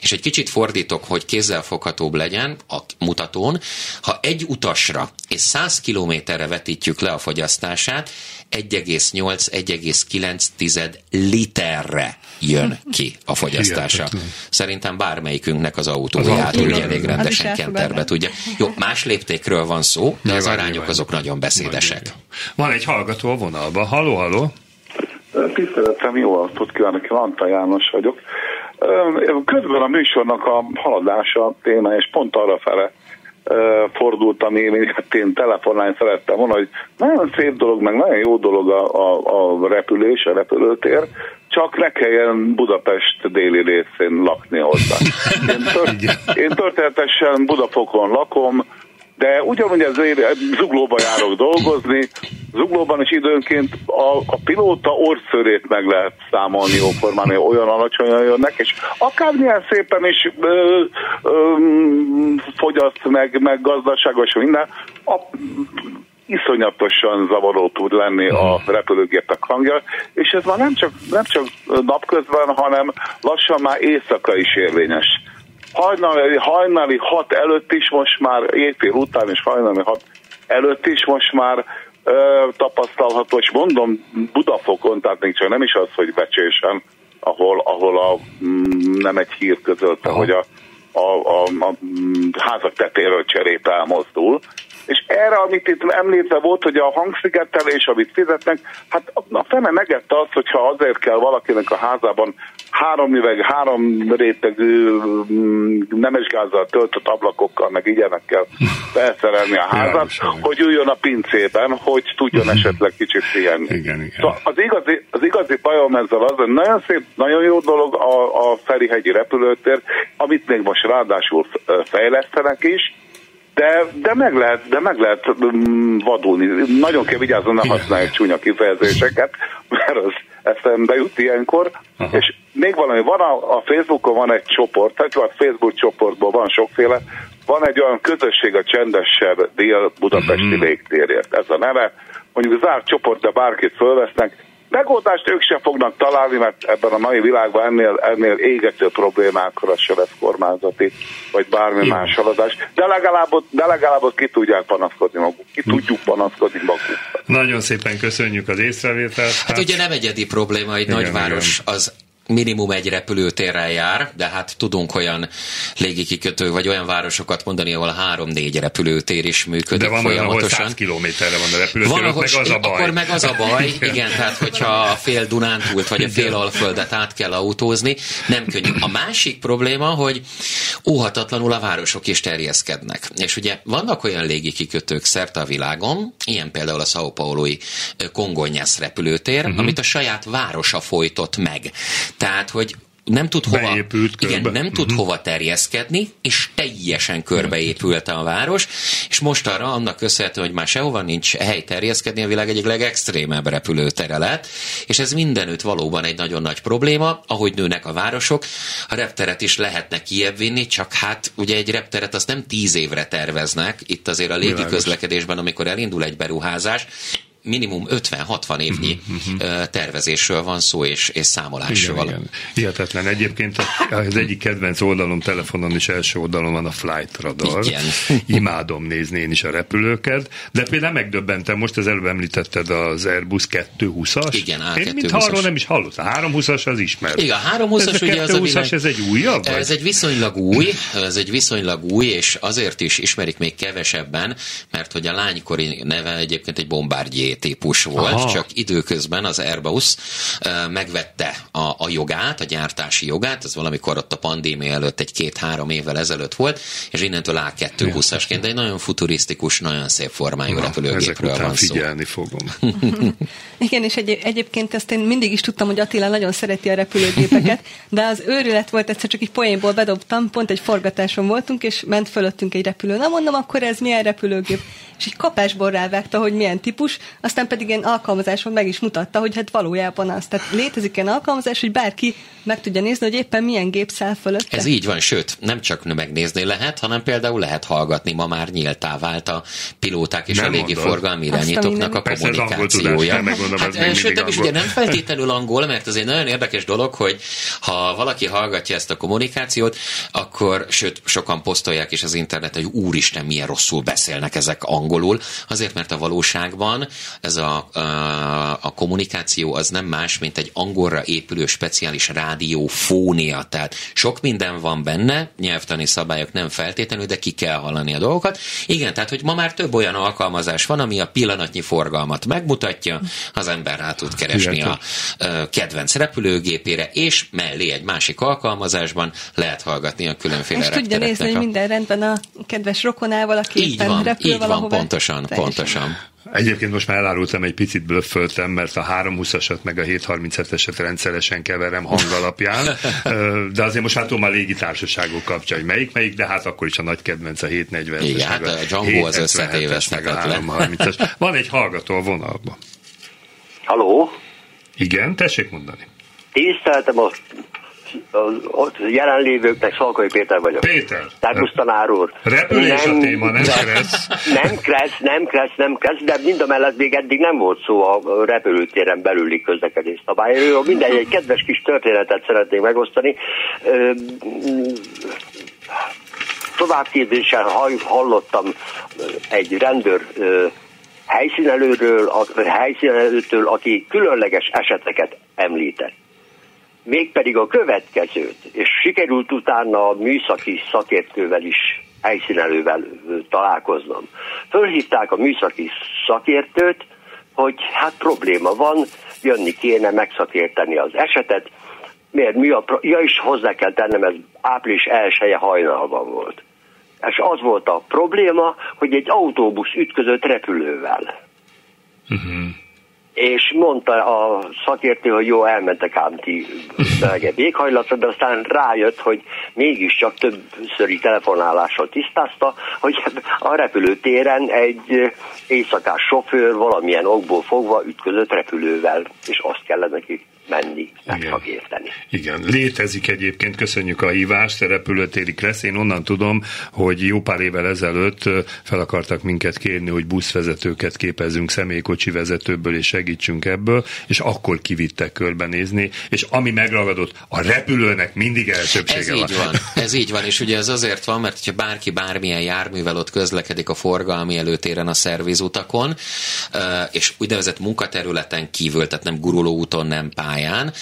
S5: és egy kicsit fordítok, hogy kézzelfoghatóbb legyen a mutatón, ha egy utasra és 100 kilométerre vetítjük le a fogyasztását, 1,8-1,9 literre jön ki a fogyasztása.
S3: Hihetetlen.
S5: Szerintem bármelyikünknek az autóját úgy elég rendesen kenterbe tudja. Jó, más léptékről van szó, de az arányok azok nagyon beszédesek.
S3: Van egy hallgató a vonalban. Halló, halló.
S7: Tiszteletem, jó alapot kívánok, én Antal János vagyok. Közben a műsornak a haladása téma, és pont arra fele én, én, hát én telefonálni szerettem volna, hogy nagyon szép dolog, meg nagyon jó dolog a, a, a repülés, a repülőtér, csak ne kelljen Budapest déli részén lakni hozzá. Én, tört, én történetesen Budafokon lakom, de ugyanúgy ezért zuglóba járok dolgozni, zuglóban is időnként a, a pilóta orszörét meg lehet számolni jóformán, olyan alacsonyan jönnek, és akármilyen szépen is ö, ö, fogyaszt meg, meg gazdaságos minden, a, iszonyatosan zavaró tud lenni a repülőgépek hangja, és ez már nem csak, nem csak napközben, hanem lassan már éjszaka is érvényes hajnali, hajnali hat előtt is most már, éjfél után és hajnali hat előtt is most már ö, tapasztalható, és mondom Budafokon, tehát még csak nem is az, hogy becsésen, ahol, ahol a, mm, nem egy hír közölte, hogy a, a, a, a házak tetéről cserép elmozdul, és erre, amit itt említve volt, hogy a hangszigetelés, amit fizetnek, hát a fene megette azt, hogyha azért kell valakinek a házában három üveg, három rétegű mm, nemesgázzal töltött ablakokkal, meg ilyenekkel felszerelni a házat, hogy üljön a pincében, hogy tudjon esetleg kicsit pihenni.
S3: Igen, igen.
S7: Szóval az igazi, az igazi bajom ezzel az, hogy nagyon szép, nagyon jó dolog a, a Ferihegyi repülőtér, amit még most ráadásul fejlesztenek is, de, de meg lehet, de meg lehet mm, vadulni. Nagyon kell vigyázni, ne használják csúnya kifejezéseket, mert az eszembe jut ilyenkor.
S3: Aha.
S7: És még valami, van a, a Facebookon van egy csoport, tehát a Facebook csoportból van sokféle, van egy olyan közösség a csendesebb dél-budapesti
S3: Mhm.
S7: légtérért. Ez a neve. Mondjuk zárt csoport, de bárkit fölvesznek, Megoldást ők sem fognak találni, mert ebben a mai világban ennél, ennél égető problémákra se lesz kormányzati, vagy bármi
S3: Jó.
S7: más haladás. De legalább, ott- de legalább ott ki tudják panaszkodni maguk. Ki tudjuk panaszkodni maguk.
S3: Nagyon szépen köszönjük az észrevételt.
S5: Hát ugye nem egyedi probléma, egy
S3: Igen,
S5: nagyváros az minimum egy repülőtérrel jár, de hát tudunk olyan légikikötő, vagy olyan városokat mondani, ahol három-négy repülőtér is működik
S3: de van olyan, ahol
S5: folyamatosan.
S3: 100 kilométerre van a repülőtér,
S5: Van, ahol,
S3: meg az a baj.
S5: akkor meg az a baj, igen, tehát hogyha a fél Dunántúlt vagy a fél Alföldet át kell autózni, nem könnyű. A másik probléma, hogy óhatatlanul a városok is terjeszkednek. És ugye vannak olyan légikikötők szerte a világon, ilyen például a São Paulo-i Congonhas repülőtér, uh-huh. amit a saját városa folytott meg. Tehát, hogy nem tud hova,
S3: Beépült
S5: igen,
S3: körbe.
S5: nem tud hova terjeszkedni, és teljesen körbeépült a város, és most arra annak köszönhetően, hogy már sehova nincs hely terjeszkedni, a világ egyik legextrémebb repülőtere lett, és ez mindenütt valóban egy nagyon nagy probléma, ahogy nőnek a városok, a repteret is lehetne kiebb vinni, csak hát ugye egy repteret azt nem tíz évre terveznek, itt azért a légi közlekedésben, amikor elindul egy beruházás, minimum 50-60 évnyi uh, tervezésről van szó, és, és számolásról.
S3: Igen, igen. Hihetetlen. Egyébként az egyik kedvenc oldalom telefonon is első oldalon van a Flight Radar.
S5: Igen.
S3: Imádom nézni én is a repülőket, de például megdöbbentem, most az előbb említetted az Airbus 220-as.
S5: Igen,
S3: Én
S5: A220-as.
S3: mintha arról nem is hallottam. A 320-as az ismert.
S5: Igen, a 320-as
S3: ez a
S5: ugye az a
S3: 220-as,
S5: világ-
S3: ez egy újabb? vagy?
S5: Ez egy viszonylag új, ez egy viszonylag új, és azért is ismerik még kevesebben, mert hogy a lánykori neve egyébként egy Bombardier típus volt,
S3: Aha.
S5: csak időközben az Airbus megvette a, a jogát, a gyártási jogát, ez valamikor ott a pandémia előtt egy-két-három évvel ezelőtt volt, és innentől A220-asként, de egy nagyon futurisztikus, nagyon szép formájú
S3: Na, ezek
S5: repülőgépről
S3: után
S5: van szó.
S3: figyelni fogom.
S4: Igen, és egy, egyébként ezt én mindig is tudtam, hogy Attila nagyon szereti a repülőgépeket, de az őrület volt, egyszer csak egy poénból bedobtam, pont egy forgatáson voltunk, és ment fölöttünk egy repülő. Na mondom, akkor ez milyen repülőgép? És egy kapásból rávágta, hogy milyen típus, aztán pedig ilyen alkalmazáson meg is mutatta, hogy hát valójában az. Tehát létezik ilyen alkalmazás, hogy bárki meg tudja nézni, hogy éppen milyen gép száll fölötte.
S5: Ez így van, sőt, nem csak megnézni lehet, hanem például lehet hallgatni. Ma már nyíltá vált a pilóták és
S3: Nem
S5: a légiforgalmi irányítóknak a kommunikációja.
S3: megmondom,
S5: hát,
S3: ez
S5: sőt, nem is
S3: angol.
S5: ugye nem feltétlenül angol, mert ez egy nagyon érdekes dolog, hogy ha valaki hallgatja ezt a kommunikációt, akkor, sőt, sokan posztolják is az interneten, hogy úristen, milyen rosszul beszélnek ezek angolul, azért, mert a valóságban ez a, a, a kommunikáció az nem más, mint egy angolra épülő speciális rádiófónia, tehát sok minden van benne, nyelvtani szabályok nem feltétlenül, de ki kell hallani a dolgokat. Igen, tehát, hogy ma már több olyan alkalmazás van, ami a pillanatnyi forgalmat megmutatja, az ember rá tud keresni a ö, kedvenc repülőgépére, és mellé egy másik alkalmazásban lehet hallgatni a különféle
S4: és tudja nézni,
S5: reptereknek
S4: hogy
S5: a-
S4: minden rendben a kedves rokonával, aki
S5: Így
S4: éppen
S5: van,
S4: repül
S5: így van,
S4: valahová.
S5: pontosan,
S4: Teljesen.
S5: pontosan.
S3: Egyébként most már elárultam, egy picit blöfföltem, mert a 320-asat meg a 737-eset rendszeresen keverem hang alapján, de azért most már tudom a légitársaságok kapcsán, hogy melyik melyik, de hát akkor is a nagy kedvenc a 740-es.
S5: Igen,
S3: meg
S5: hát a Django az
S3: 777-es, meg a
S5: összetéveszthetetlen.
S3: 330-as. Van egy hallgató a vonalban.
S8: Haló?
S3: Igen, tessék mondani.
S8: Tiszteltem a, a jelenlévőknek, Szalkai Péter vagyok.
S3: Péter.
S8: Szervusz tanár úr.
S3: Repülés a téma, nem kereszt.
S8: Nem kressz, nem kressz, nem kressz, de mind a mellett még eddig nem volt szó a repülőtéren belüli közlekedés szabályról. Minden egy kedves kis történetet szeretnék megosztani. Továbbképzésen hall- hallottam egy rendőr helyszínelőről, helyszínelőtől, aki különleges eseteket említett mégpedig a következőt, és sikerült utána a műszaki szakértővel is, helyszínelővel találkoznom. Fölhívták a műszaki szakértőt, hogy hát probléma van, jönni kéne megszakérteni az esetet, miért mi a pro- ja is hozzá kell tennem, ez április elsője hajnalban volt. És az volt a probléma, hogy egy autóbusz ütközött repülővel és mondta a szakértő, hogy jó, elmentek ám ti melegebb éghajlatra, de aztán rájött, hogy mégiscsak többszöri telefonálással tisztázta, hogy a repülőtéren egy éjszakás sofőr valamilyen okból fogva ütközött repülővel, és azt kellett neki menni, megszakérteni.
S3: Igen, létezik egyébként, köszönjük a hívást, a repülőtéri kressz. Én onnan tudom, hogy jó pár évvel ezelőtt fel akartak minket kérni, hogy buszvezetőket képezzünk személykocsi vezetőből, és segítsünk ebből, és akkor kivittek körbenézni, és ami megragadott, a repülőnek mindig elsőbsége
S5: Ez így van, ez így van, és ugye ez azért van, mert hogyha bárki bármilyen járművel ott közlekedik a forgalmi előtéren a szervizutakon, és úgynevezett munkaterületen kívül, tehát nem guruló úton, nem pályán,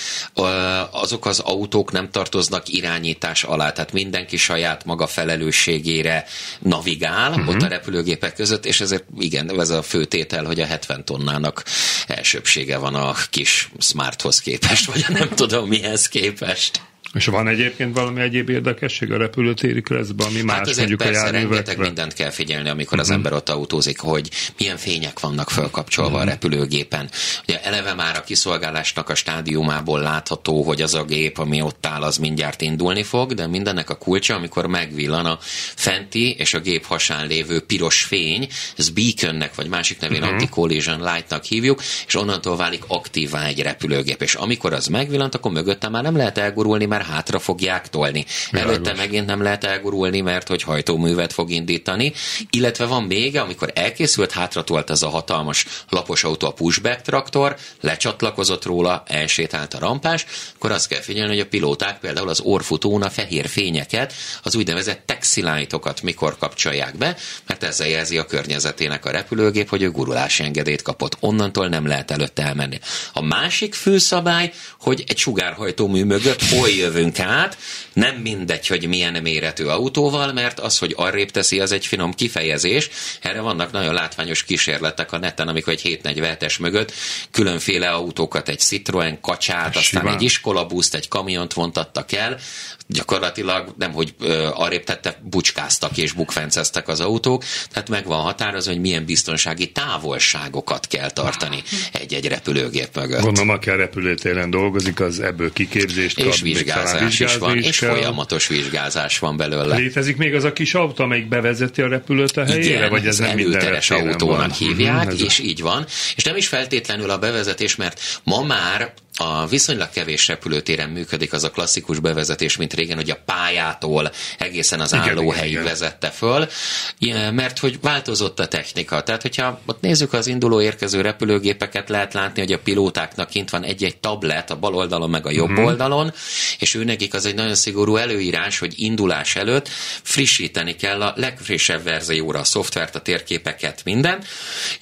S5: azok az autók nem tartoznak irányítás alá, tehát mindenki saját maga felelősségére navigál uh-huh. ott a repülőgépek között, és ezért igen, ez a fő tétel, hogy a 70 tonnának elsőbsége van a kis smarthoz képest, vagy a nem tudom mihez képest.
S3: És van egyébként valami egyéb érdekesség a repülőtéri kreszben, ami más
S5: Hát azért
S3: mondjuk a
S5: persze rengeteg
S3: járművekre?
S5: mindent kell figyelni, amikor az ember ott autózik, hogy milyen fények vannak fölkapcsolva a repülőgépen. Ugye eleve már a kiszolgálásnak a stádiumából látható, hogy az a gép, ami ott áll, az mindjárt indulni fog, de mindennek a kulcsa, amikor megvillan a fenti és a gép hasán lévő piros fény, ez beaconnek, vagy másik nevén uh-huh. anti-collision lightnak hívjuk, és onnantól válik aktívá egy repülőgép. És amikor az megvillant, akkor mögötte már nem lehet elgurulni, mert hátra fogják tolni.
S3: Világos.
S5: Előtte megint nem lehet elgurulni, mert hogy hajtóművet fog indítani, illetve van még, amikor elkészült, hátratolt ez a hatalmas lapos autó, a pushback traktor, lecsatlakozott róla, elsétált a rampás, akkor azt kell figyelni, hogy a pilóták például az orfutón a fehér fényeket, az úgynevezett taxilájtokat mikor kapcsolják be, mert ezzel jelzi a környezetének a repülőgép, hogy ő gurulási engedélyt kapott. Onnantól nem lehet előtte elmenni. A másik főszabály, hogy egy sugárhajtómű mögött hol jövünk át, nem mindegy, hogy milyen méretű autóval, mert az, hogy arrébb teszi, az egy finom kifejezés. Erre vannak nagyon látványos kísérletek a neten, amikor egy 747-es mögött különféle autókat, egy Citroen kacsát, aztán
S3: Simán.
S5: egy iskolabuszt, egy kamiont vontattak el, gyakorlatilag nem, hogy arrébb tette, bucskáztak és bukfenceztek az autók, tehát meg van határozva, hogy milyen biztonsági távolságokat kell tartani egy-egy repülőgép mögött.
S3: Gondolom, aki a repülőtéren dolgozik, az ebből kiképzést kap.
S5: és
S3: talán
S5: vizsgázás is van,
S3: vizsgázni
S5: és
S3: kell.
S5: folyamatos vizsgázás van belőle.
S3: Létezik még az a kis autó, amelyik bevezeti a repülőt a helyére?
S5: Igen,
S3: vagy ez nem
S5: előteres autónak
S3: van?
S5: hívják,
S3: Mhm, ez a-
S5: és így van. És nem is feltétlenül a bevezetés, mert ma már a viszonylag kevés repülőtéren működik az a klasszikus bevezetés, mint régen, hogy a pályától egészen az
S3: Igen,
S5: állóhelyig
S3: igen,
S5: vezette föl, mert hogy változott a technika. Tehát, hogyha ott nézzük az induló érkező repülőgépeket, lehet látni, hogy a pilótáknak kint van egy-egy tablet a bal oldalon, meg a jobb mm. oldalon, és ő nekik az egy nagyon szigorú előírás, hogy indulás előtt frissíteni kell a legfrissebb verzióra a szoftvert, a térképeket, mindent,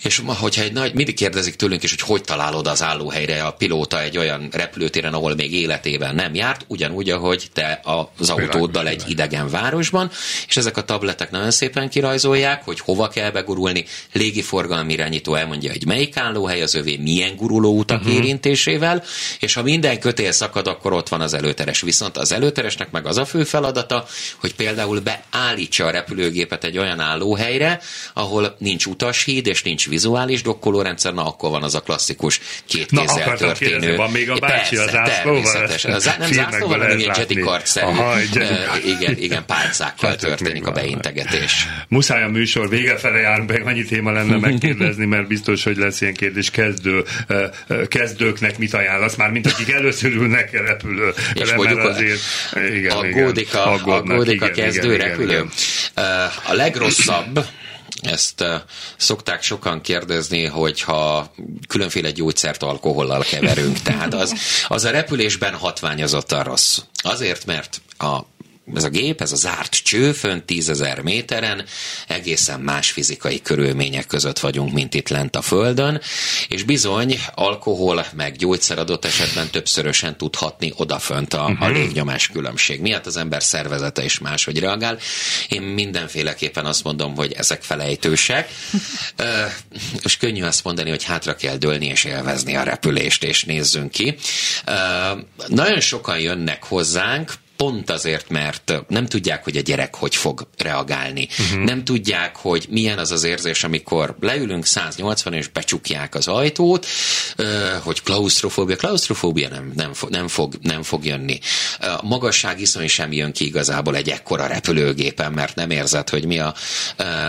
S5: és hogyha egy nagy, mindig kérdezik tőlünk is, hogy hogy találod az állóhelyre a pilóta egy olyan repülőtéren, ahol még életében nem járt, ugyanúgy, ahogy te az autóddal egy idegen városban, és ezek a tabletek nagyon szépen kirajzolják, hogy hova kell begurulni, légiforgalmi irányító elmondja, hogy melyik állóhely az övé, milyen gurulóutak uh-huh. érintésével, és ha minden kötél szakad, akkor ott van az előteres. Viszont az előteresnek meg az a fő feladata, hogy például beállítsa a repülőgépet egy olyan állóhelyre, ahol nincs utashíd és nincs vizuális dokkolórendszer, na akkor van az a klasszikus két
S3: Na,
S5: kézzel
S3: akartam
S5: történő.
S3: Még a bácsi
S5: Persze,
S3: a zászlóval?
S5: természetesen. A zá- nem zászlóval, hanem ilyen
S3: jetikart.
S5: igen, igen, pálcákkal
S3: Hát, ott
S5: történik a beintegetés.
S3: Muszáj a műsor vége fele jár, meg annyi téma lenne megkérdezni, mert biztos, hogy lesz ilyen kérdés kezdő, kezdőknek mit ajánlasz, már mint akik először ülnek repülő.
S5: És mondjuk
S3: azért, igen,
S5: aggódik a,
S3: aggódnak,
S5: aggódik a kezdő
S3: igen,
S5: repülő.
S3: igen,
S5: A legrosszabb, ezt szokták sokan kérdezni, hogyha különféle gyógyszert alkohollal keverünk. Tehát az, az a repülésben hatványozottan rossz. Azért, mert a ez a gép, ez a zárt cső, fönn 10.000 méteren, egészen más fizikai körülmények között vagyunk, mint itt lent a Földön, és bizony alkohol, meg gyógyszer adott esetben többszörösen tud hatni odafönt a, a légnyomás különbség miatt, az ember szervezete is máshogy reagál. Én mindenféleképpen azt mondom, hogy ezek felejtősek. És könnyű azt mondani, hogy hátra kell dőlni és élvezni a repülést, és nézzünk ki. Nagyon sokan jönnek hozzánk, pont azért, mert nem tudják, hogy a gyerek hogy fog reagálni. Uh-huh. Nem tudják, hogy milyen az az érzés, amikor leülünk 180 és becsukják az ajtót, hogy klaustrofóbia. Klaustrofóbia nem, nem, fog, nem, fog, nem fog jönni. A magasság iszony sem jön ki igazából egy ekkora repülőgépen, mert nem érzed, hogy mi a,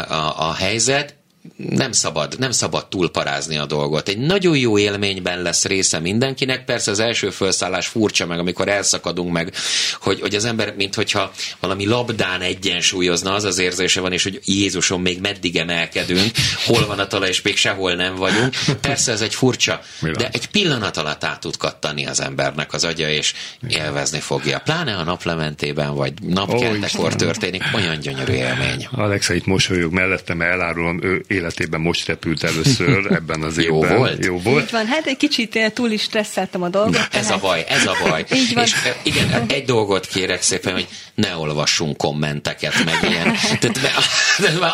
S5: a, a helyzet nem szabad, nem szabad túlparázni a dolgot. Egy nagyon jó élményben lesz része mindenkinek, persze az első felszállás furcsa meg, amikor elszakadunk meg, hogy, hogy az ember, mint hogyha valami labdán egyensúlyozna, az az érzése van, és hogy Jézusom, még meddig emelkedünk, hol van a talaj, és még sehol nem vagyunk. Persze ez egy furcsa, de egy pillanat alatt át tud kattani az embernek az agya, és élvezni fogja. Pláne a naplementében, vagy napkeltekor történik, olyan gyönyörű élmény.
S3: Alexa itt mosolyog mellettem, elárulom, ő életében most repült először ebben az
S5: Jó
S3: évben.
S5: volt?
S3: Jó volt.
S4: Így van, hát egy kicsit túl is stresszeltem a dolgot.
S5: Ez
S4: tehát-
S5: a baj, ez a baj.
S4: Így van.
S5: És igen, egy dolgot kérek szépen, hogy ne olvassunk kommenteket, meg ilyen. Tehát, de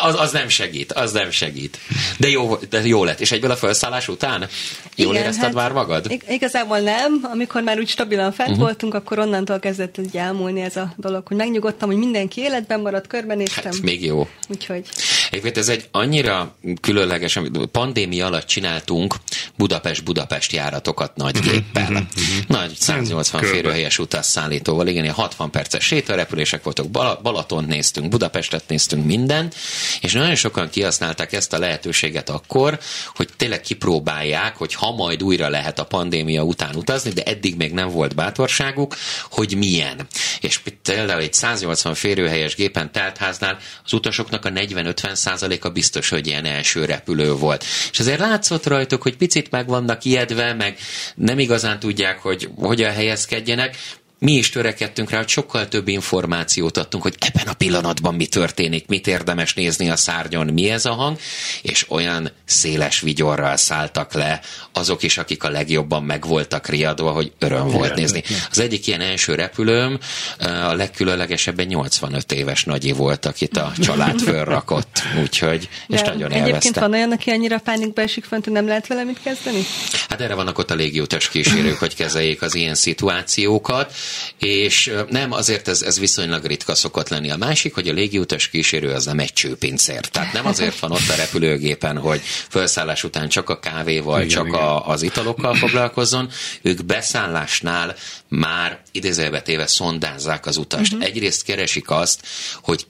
S5: az, az nem segít, az nem segít. De jó, de jó lett. És egyből a felszállás után? Jól
S4: Igen,
S5: érezted
S4: hát
S5: már magad?
S4: ig- Igazából nem. Amikor már úgy stabilan fent uh-huh. voltunk, akkor onnantól kezdett így elmúlni ez a dolog, hogy megnyugodtam, hogy mindenki életben maradt, körbenéztem.
S5: Hát még jó.
S4: Úgyhogy
S5: Egyébként ez egy annyira a különleges, pandémia alatt csináltunk Budapest-Budapest járatokat nagy
S3: Mhm,
S5: géppel. nagy 180
S3: Körbe.
S5: férőhelyes utasszállítóval, igen, ilyen 60 perces sétarepülések voltak, Bal- Balatont néztünk, Budapestet néztünk, minden, és nagyon sokan kihasználták ezt a lehetőséget akkor, hogy tényleg kipróbálják, hogy ha majd újra lehet a pandémia után utazni, de eddig még nem volt bátorságuk, hogy milyen. És például egy 180 férőhelyes gépen telt háznál az utasoknak a 40-50 százaléka biztos, hogy ilyen első repülő volt. És azért látszott rajtuk, hogy picit meg vannak ijedve, meg nem igazán tudják, hogy hogyan helyezkedjenek, mi is törekedtünk rá, hogy sokkal több információt adtunk, hogy ebben a pillanatban mi történik, mit érdemes nézni a szárnyon, mi ez a hang, és olyan széles vigyorral szálltak le azok is, akik a legjobban meg voltak riadva, hogy öröm volt nézni. Az egyik ilyen első repülőm, a legkülönlegesebben 85 éves nagyi volt, akit a család fölrakott, úgyhogy, és
S4: De
S5: nagyon
S4: egyébként
S5: élvezte.
S4: van olyan, aki annyira pánikba esik fönt, hogy nem lehet vele mit kezdeni?
S5: Hát erre vannak ott a légiutas kísérők, hogy kezeljék az ilyen szituációkat, és nem, azért ez, ez viszonylag ritka szokott lenni. A másik, hogy a légiutas kísérő az nem egy csőpincér. Tehát nem azért van ott a repülőgépen, hogy felszállás után csak a kávéval,
S3: Igen,
S5: csak
S3: igen.
S5: A, az italokkal foglalkozzon. Ők beszállásnál már idézőjelbe téve szondázzák az utast. Uh-huh. Egyrészt keresik azt, hogy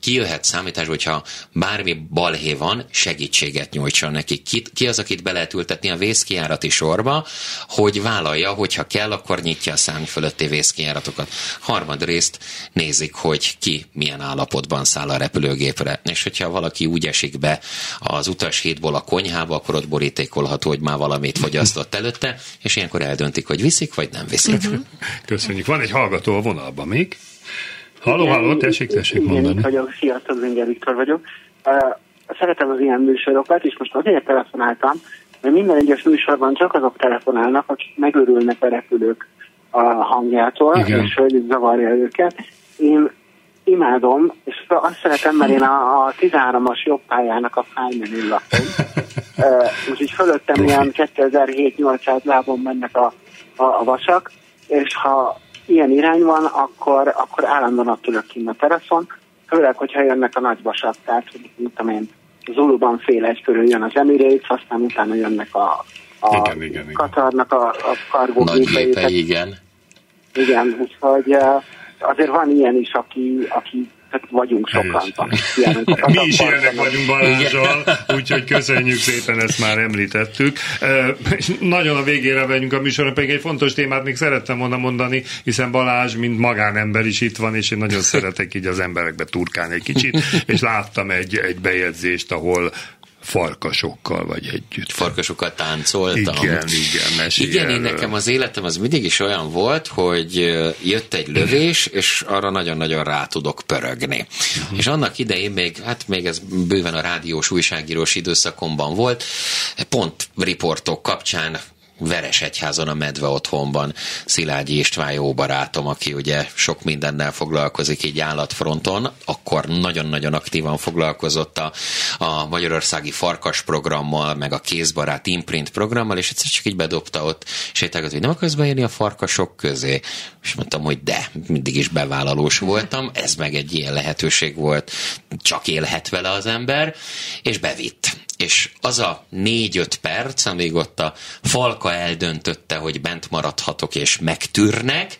S5: ki jöhet számításba, hogyha bármi balhé van, segítséget nyújtson neki. Ki, ki az, akit be lehet ültetni a vészkijárati sorba, hogy vállalja, hogyha kell, akkor nyitja a szárny fölötti vészkijáratokat. Harmadrészt nézik, hogy ki milyen állapotban száll a repülőgépre. És hogyha valaki úgy esik be az utashétból a konyhába, akkor ott borítékolható, hogy már valamit fogyasztott előtte, és ilyenkor eldöntik, hogy viszik, vagy nem viszik. Uh-huh.
S3: Köszönjük. Van egy hallgató a vonalban még. Halló, halló, tessék, tessék
S9: Igen,
S3: mondani.
S9: itt vagyok, sziasztok, Zinger Viktor vagyok. Uh, szeretem az ilyen műsorokat, és most azért telefonáltam, mert minden egyes műsorban csak azok telefonálnak, akik megörülnek a repülők a hangjától,
S3: Igen.
S9: és hogy zavarja őket. Én imádom, és azt szeretem, mert én a, a 13-as jobb pályának a fájmenül lakom. Uh, úgyhogy fölöttem ilyen 2007-800 lábon mennek a, a, a vasak, és ha ilyen irány van, akkor, akkor állandóan ott ülök kint a teraszon, főleg, hogyha jönnek a nagy vasak, tehát, mit tudom én, Zuluban fél egy körül jön az Emirates, aztán utána jönnek a, a
S3: Igen, igen.
S9: Katarnak a, a
S5: Nagy
S9: tehát-
S5: gépei, igen.
S9: igen, úgyhogy azért van ilyen is, aki, aki tehát vagyunk sokan, a
S3: Mi is ilyenek vagyunk Balázsral, úgyhogy köszönjük szépen, ezt már említettük. E, nagyon a végére vegyünk a műsorra, pedig egy fontos témát még szerettem volna mondani, hiszen Balázs, mint magánember is itt van, és én nagyon szeretek így az emberekbe turkálni egy kicsit, és láttam egy, egy bejegyzést, ahol farkasokkal vagy együtt.
S5: Farkasokat táncoltam.
S3: Igen, igen, mesélj
S5: Igen, én nekem az életem az mindig is olyan volt, hogy jött egy lövés, és arra nagyon-nagyon rá tudok pörögni. És annak idején még, hát még ez bőven a rádiós újságírós időszakomban volt, pont riportok kapcsán Veresegyházon a Medve otthonban. Szilágyi István jó barátom, aki ugye sok mindennel foglalkozik így állatfronton, akkor nagyon-nagyon aktívan foglalkozott a, a Magyarországi Farkas programmal, meg a Kézbarát Imprint programmal, és egyszer csak így bedobta ott sétálgat, hogy nem akarsz beírni a farkasok közé? És mondtam, hogy de, mindig is bevállalós voltam, ez meg egy ilyen lehetőség volt, csak élhet vele az ember, és bevitt és az a négy-öt perc, amíg ott a falka eldöntötte, hogy bent maradhatok és megtűrnek,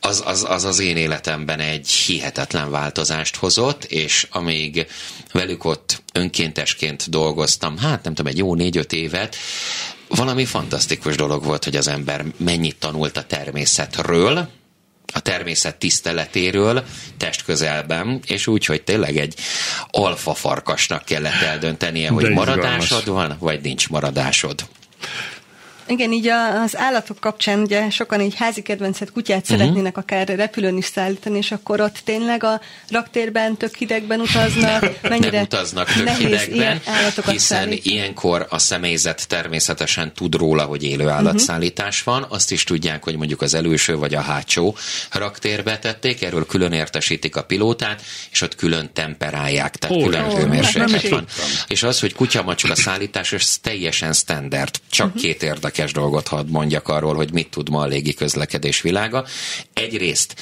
S5: az az, az az én életemben egy hihetetlen változást hozott, és amíg velük ott önkéntesként dolgoztam, hát nem tudom, egy jó négy-öt évet, valami fantasztikus dolog volt, hogy az ember mennyit tanult a természetről, a természet tiszteletéről testközelben, és úgy, hogy tényleg egy alfa farkasnak kellett eldöntenie, hogy maradásod van, vagy nincs maradásod.
S4: Igen, így a- az állatok kapcsán ugye sokan így házi kedvencet kutyát
S5: Mhm.
S4: szeretnének akár repülőn is szállítani, és akkor ott tényleg a raktérben tök hidegben utaznak, mennyire
S5: nem utaznak tök
S4: nehéz
S5: hidegben,
S4: ilyen
S5: hiszen
S4: szállítani.
S5: ilyenkor a személyzet természetesen tud róla, hogy élő
S4: Mhm.
S5: állatszállítás van, azt is tudják, hogy mondjuk az előső vagy a hátsó raktérbe tették, erről külön értesítik a pilótát, és ott külön temperálják, tehát
S3: Ó,
S5: külön hőmérséklet
S4: is
S5: van. És az, hogy kutyamacska szállítás, ez teljesen standard. Csak
S4: Mhm.
S5: két érdekes dolgot hadd mondjak arról, hogy mit tud ma a légi közlekedés világa. Egyrészt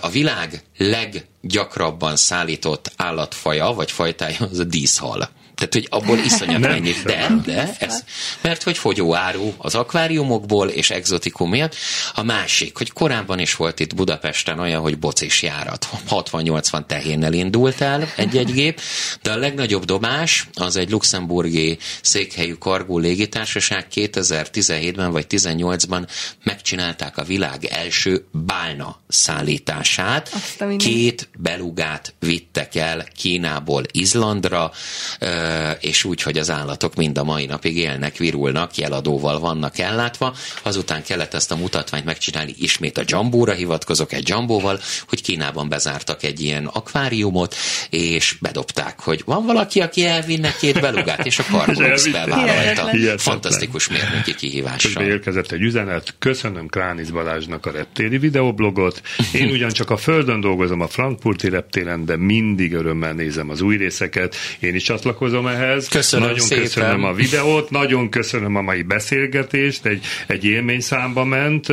S5: a világ leggyakrabban szállított állatfaja, vagy fajtája az a díszhal. Tehát, hogy abból iszonyat mennyi. De, de, ez, mert hogy fogyóáru az akváriumokból és exotikum miatt. A másik, hogy korábban is volt itt Budapesten olyan, hogy bocis járat. 60-80 tehénnel indult el egy-egy gép, de a legnagyobb dobás az egy luxemburgi székhelyű kargó légitársaság 2017-ben vagy 18-ban megcsinálták a világ első bálna szállítását. Két belugát vittek el Kínából Izlandra, és úgy, hogy az állatok mind a mai napig élnek, virulnak, jeladóval vannak ellátva. Azután kellett ezt a mutatványt megcsinálni ismét a Jambóra hivatkozok egy Jambóval, hogy Kínában bezártak egy ilyen akváriumot, és bedobták, hogy van valaki, aki elvinne két belugát, és a Carbox bevállalta. Fantasztikus mérnöki kihívással.
S3: Érkezett egy üzenet, köszönöm Krániz Balázsnak a reptéri videoblogot. Én ugyancsak a Földön dolgozom a Frankfurti reptéren, de mindig örömmel nézem az új részeket. Én is csatlakozom csatlakozom ehhez.
S5: Köszönöm
S3: nagyon
S5: szépen.
S3: köszönöm a videót, nagyon köszönöm a mai beszélgetést, egy, egy élményszámba ment.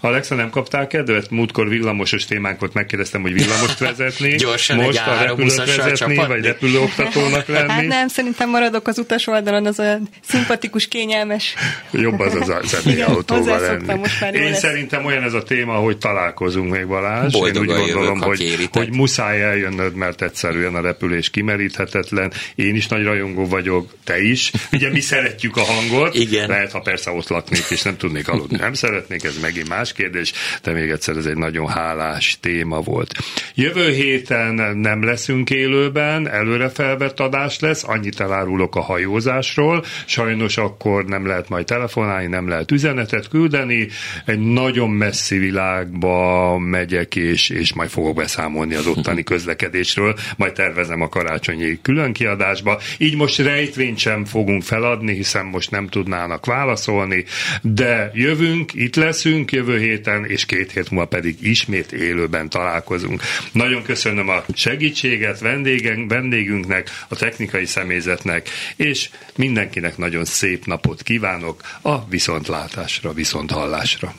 S3: Alexa, nem kaptál kedvet? Múltkor villamosos témánk volt, megkérdeztem, hogy villamost vezetni.
S5: Gyorsan
S3: Most
S5: egy
S3: a repülőt vezetni, vagy repülőoktatónak lenni.
S4: Hát nem, szerintem maradok az utas oldalon, az olyan szimpatikus, kényelmes.
S3: Jobb az az a személyautóval lenni.
S4: Most már
S3: Én
S4: lesz.
S3: szerintem olyan ez a téma, hogy találkozunk még Balázs.
S5: Boldogan
S3: Én úgy gondolom,
S5: jövök,
S3: hogy,
S5: kéritek.
S3: hogy muszáj eljönnöd, mert egyszerűen a repülés kimeríthetetlen. Én is nagy rajongó vagyok, te is. Ugye mi szeretjük a hangot.
S5: Igen.
S3: Lehet, ha persze ott laknék, és nem tudnék aludni. Nem szeretnék, ez megint más kérdés, de még egyszer ez egy nagyon hálás téma volt. Jövő héten nem leszünk élőben, előre felvett adás lesz, annyit elárulok a hajózásról, sajnos akkor nem lehet majd telefonálni, nem lehet üzenetet küldeni, egy nagyon messzi világba megyek, és, és majd fogok beszámolni az ottani közlekedésről, majd tervezem a karácsonyi különkiadásba. Így most rejtvényt sem fogunk feladni, hiszen most nem tudnának válaszolni, de jövünk, itt leszünk héten, és két hét múlva pedig ismét élőben találkozunk. Nagyon köszönöm a segítséget vendégen, vendégünknek, a technikai személyzetnek, és mindenkinek nagyon szép napot kívánok a viszontlátásra, viszonthallásra.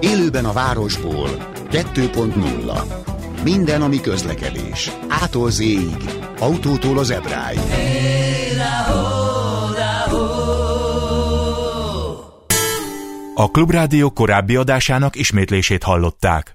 S2: Élőben a városból 2.0. Minden, ami közlekedés. Ától z autótól az ebráig.
S1: A Klubrádió korábbi adásának ismétlését hallották.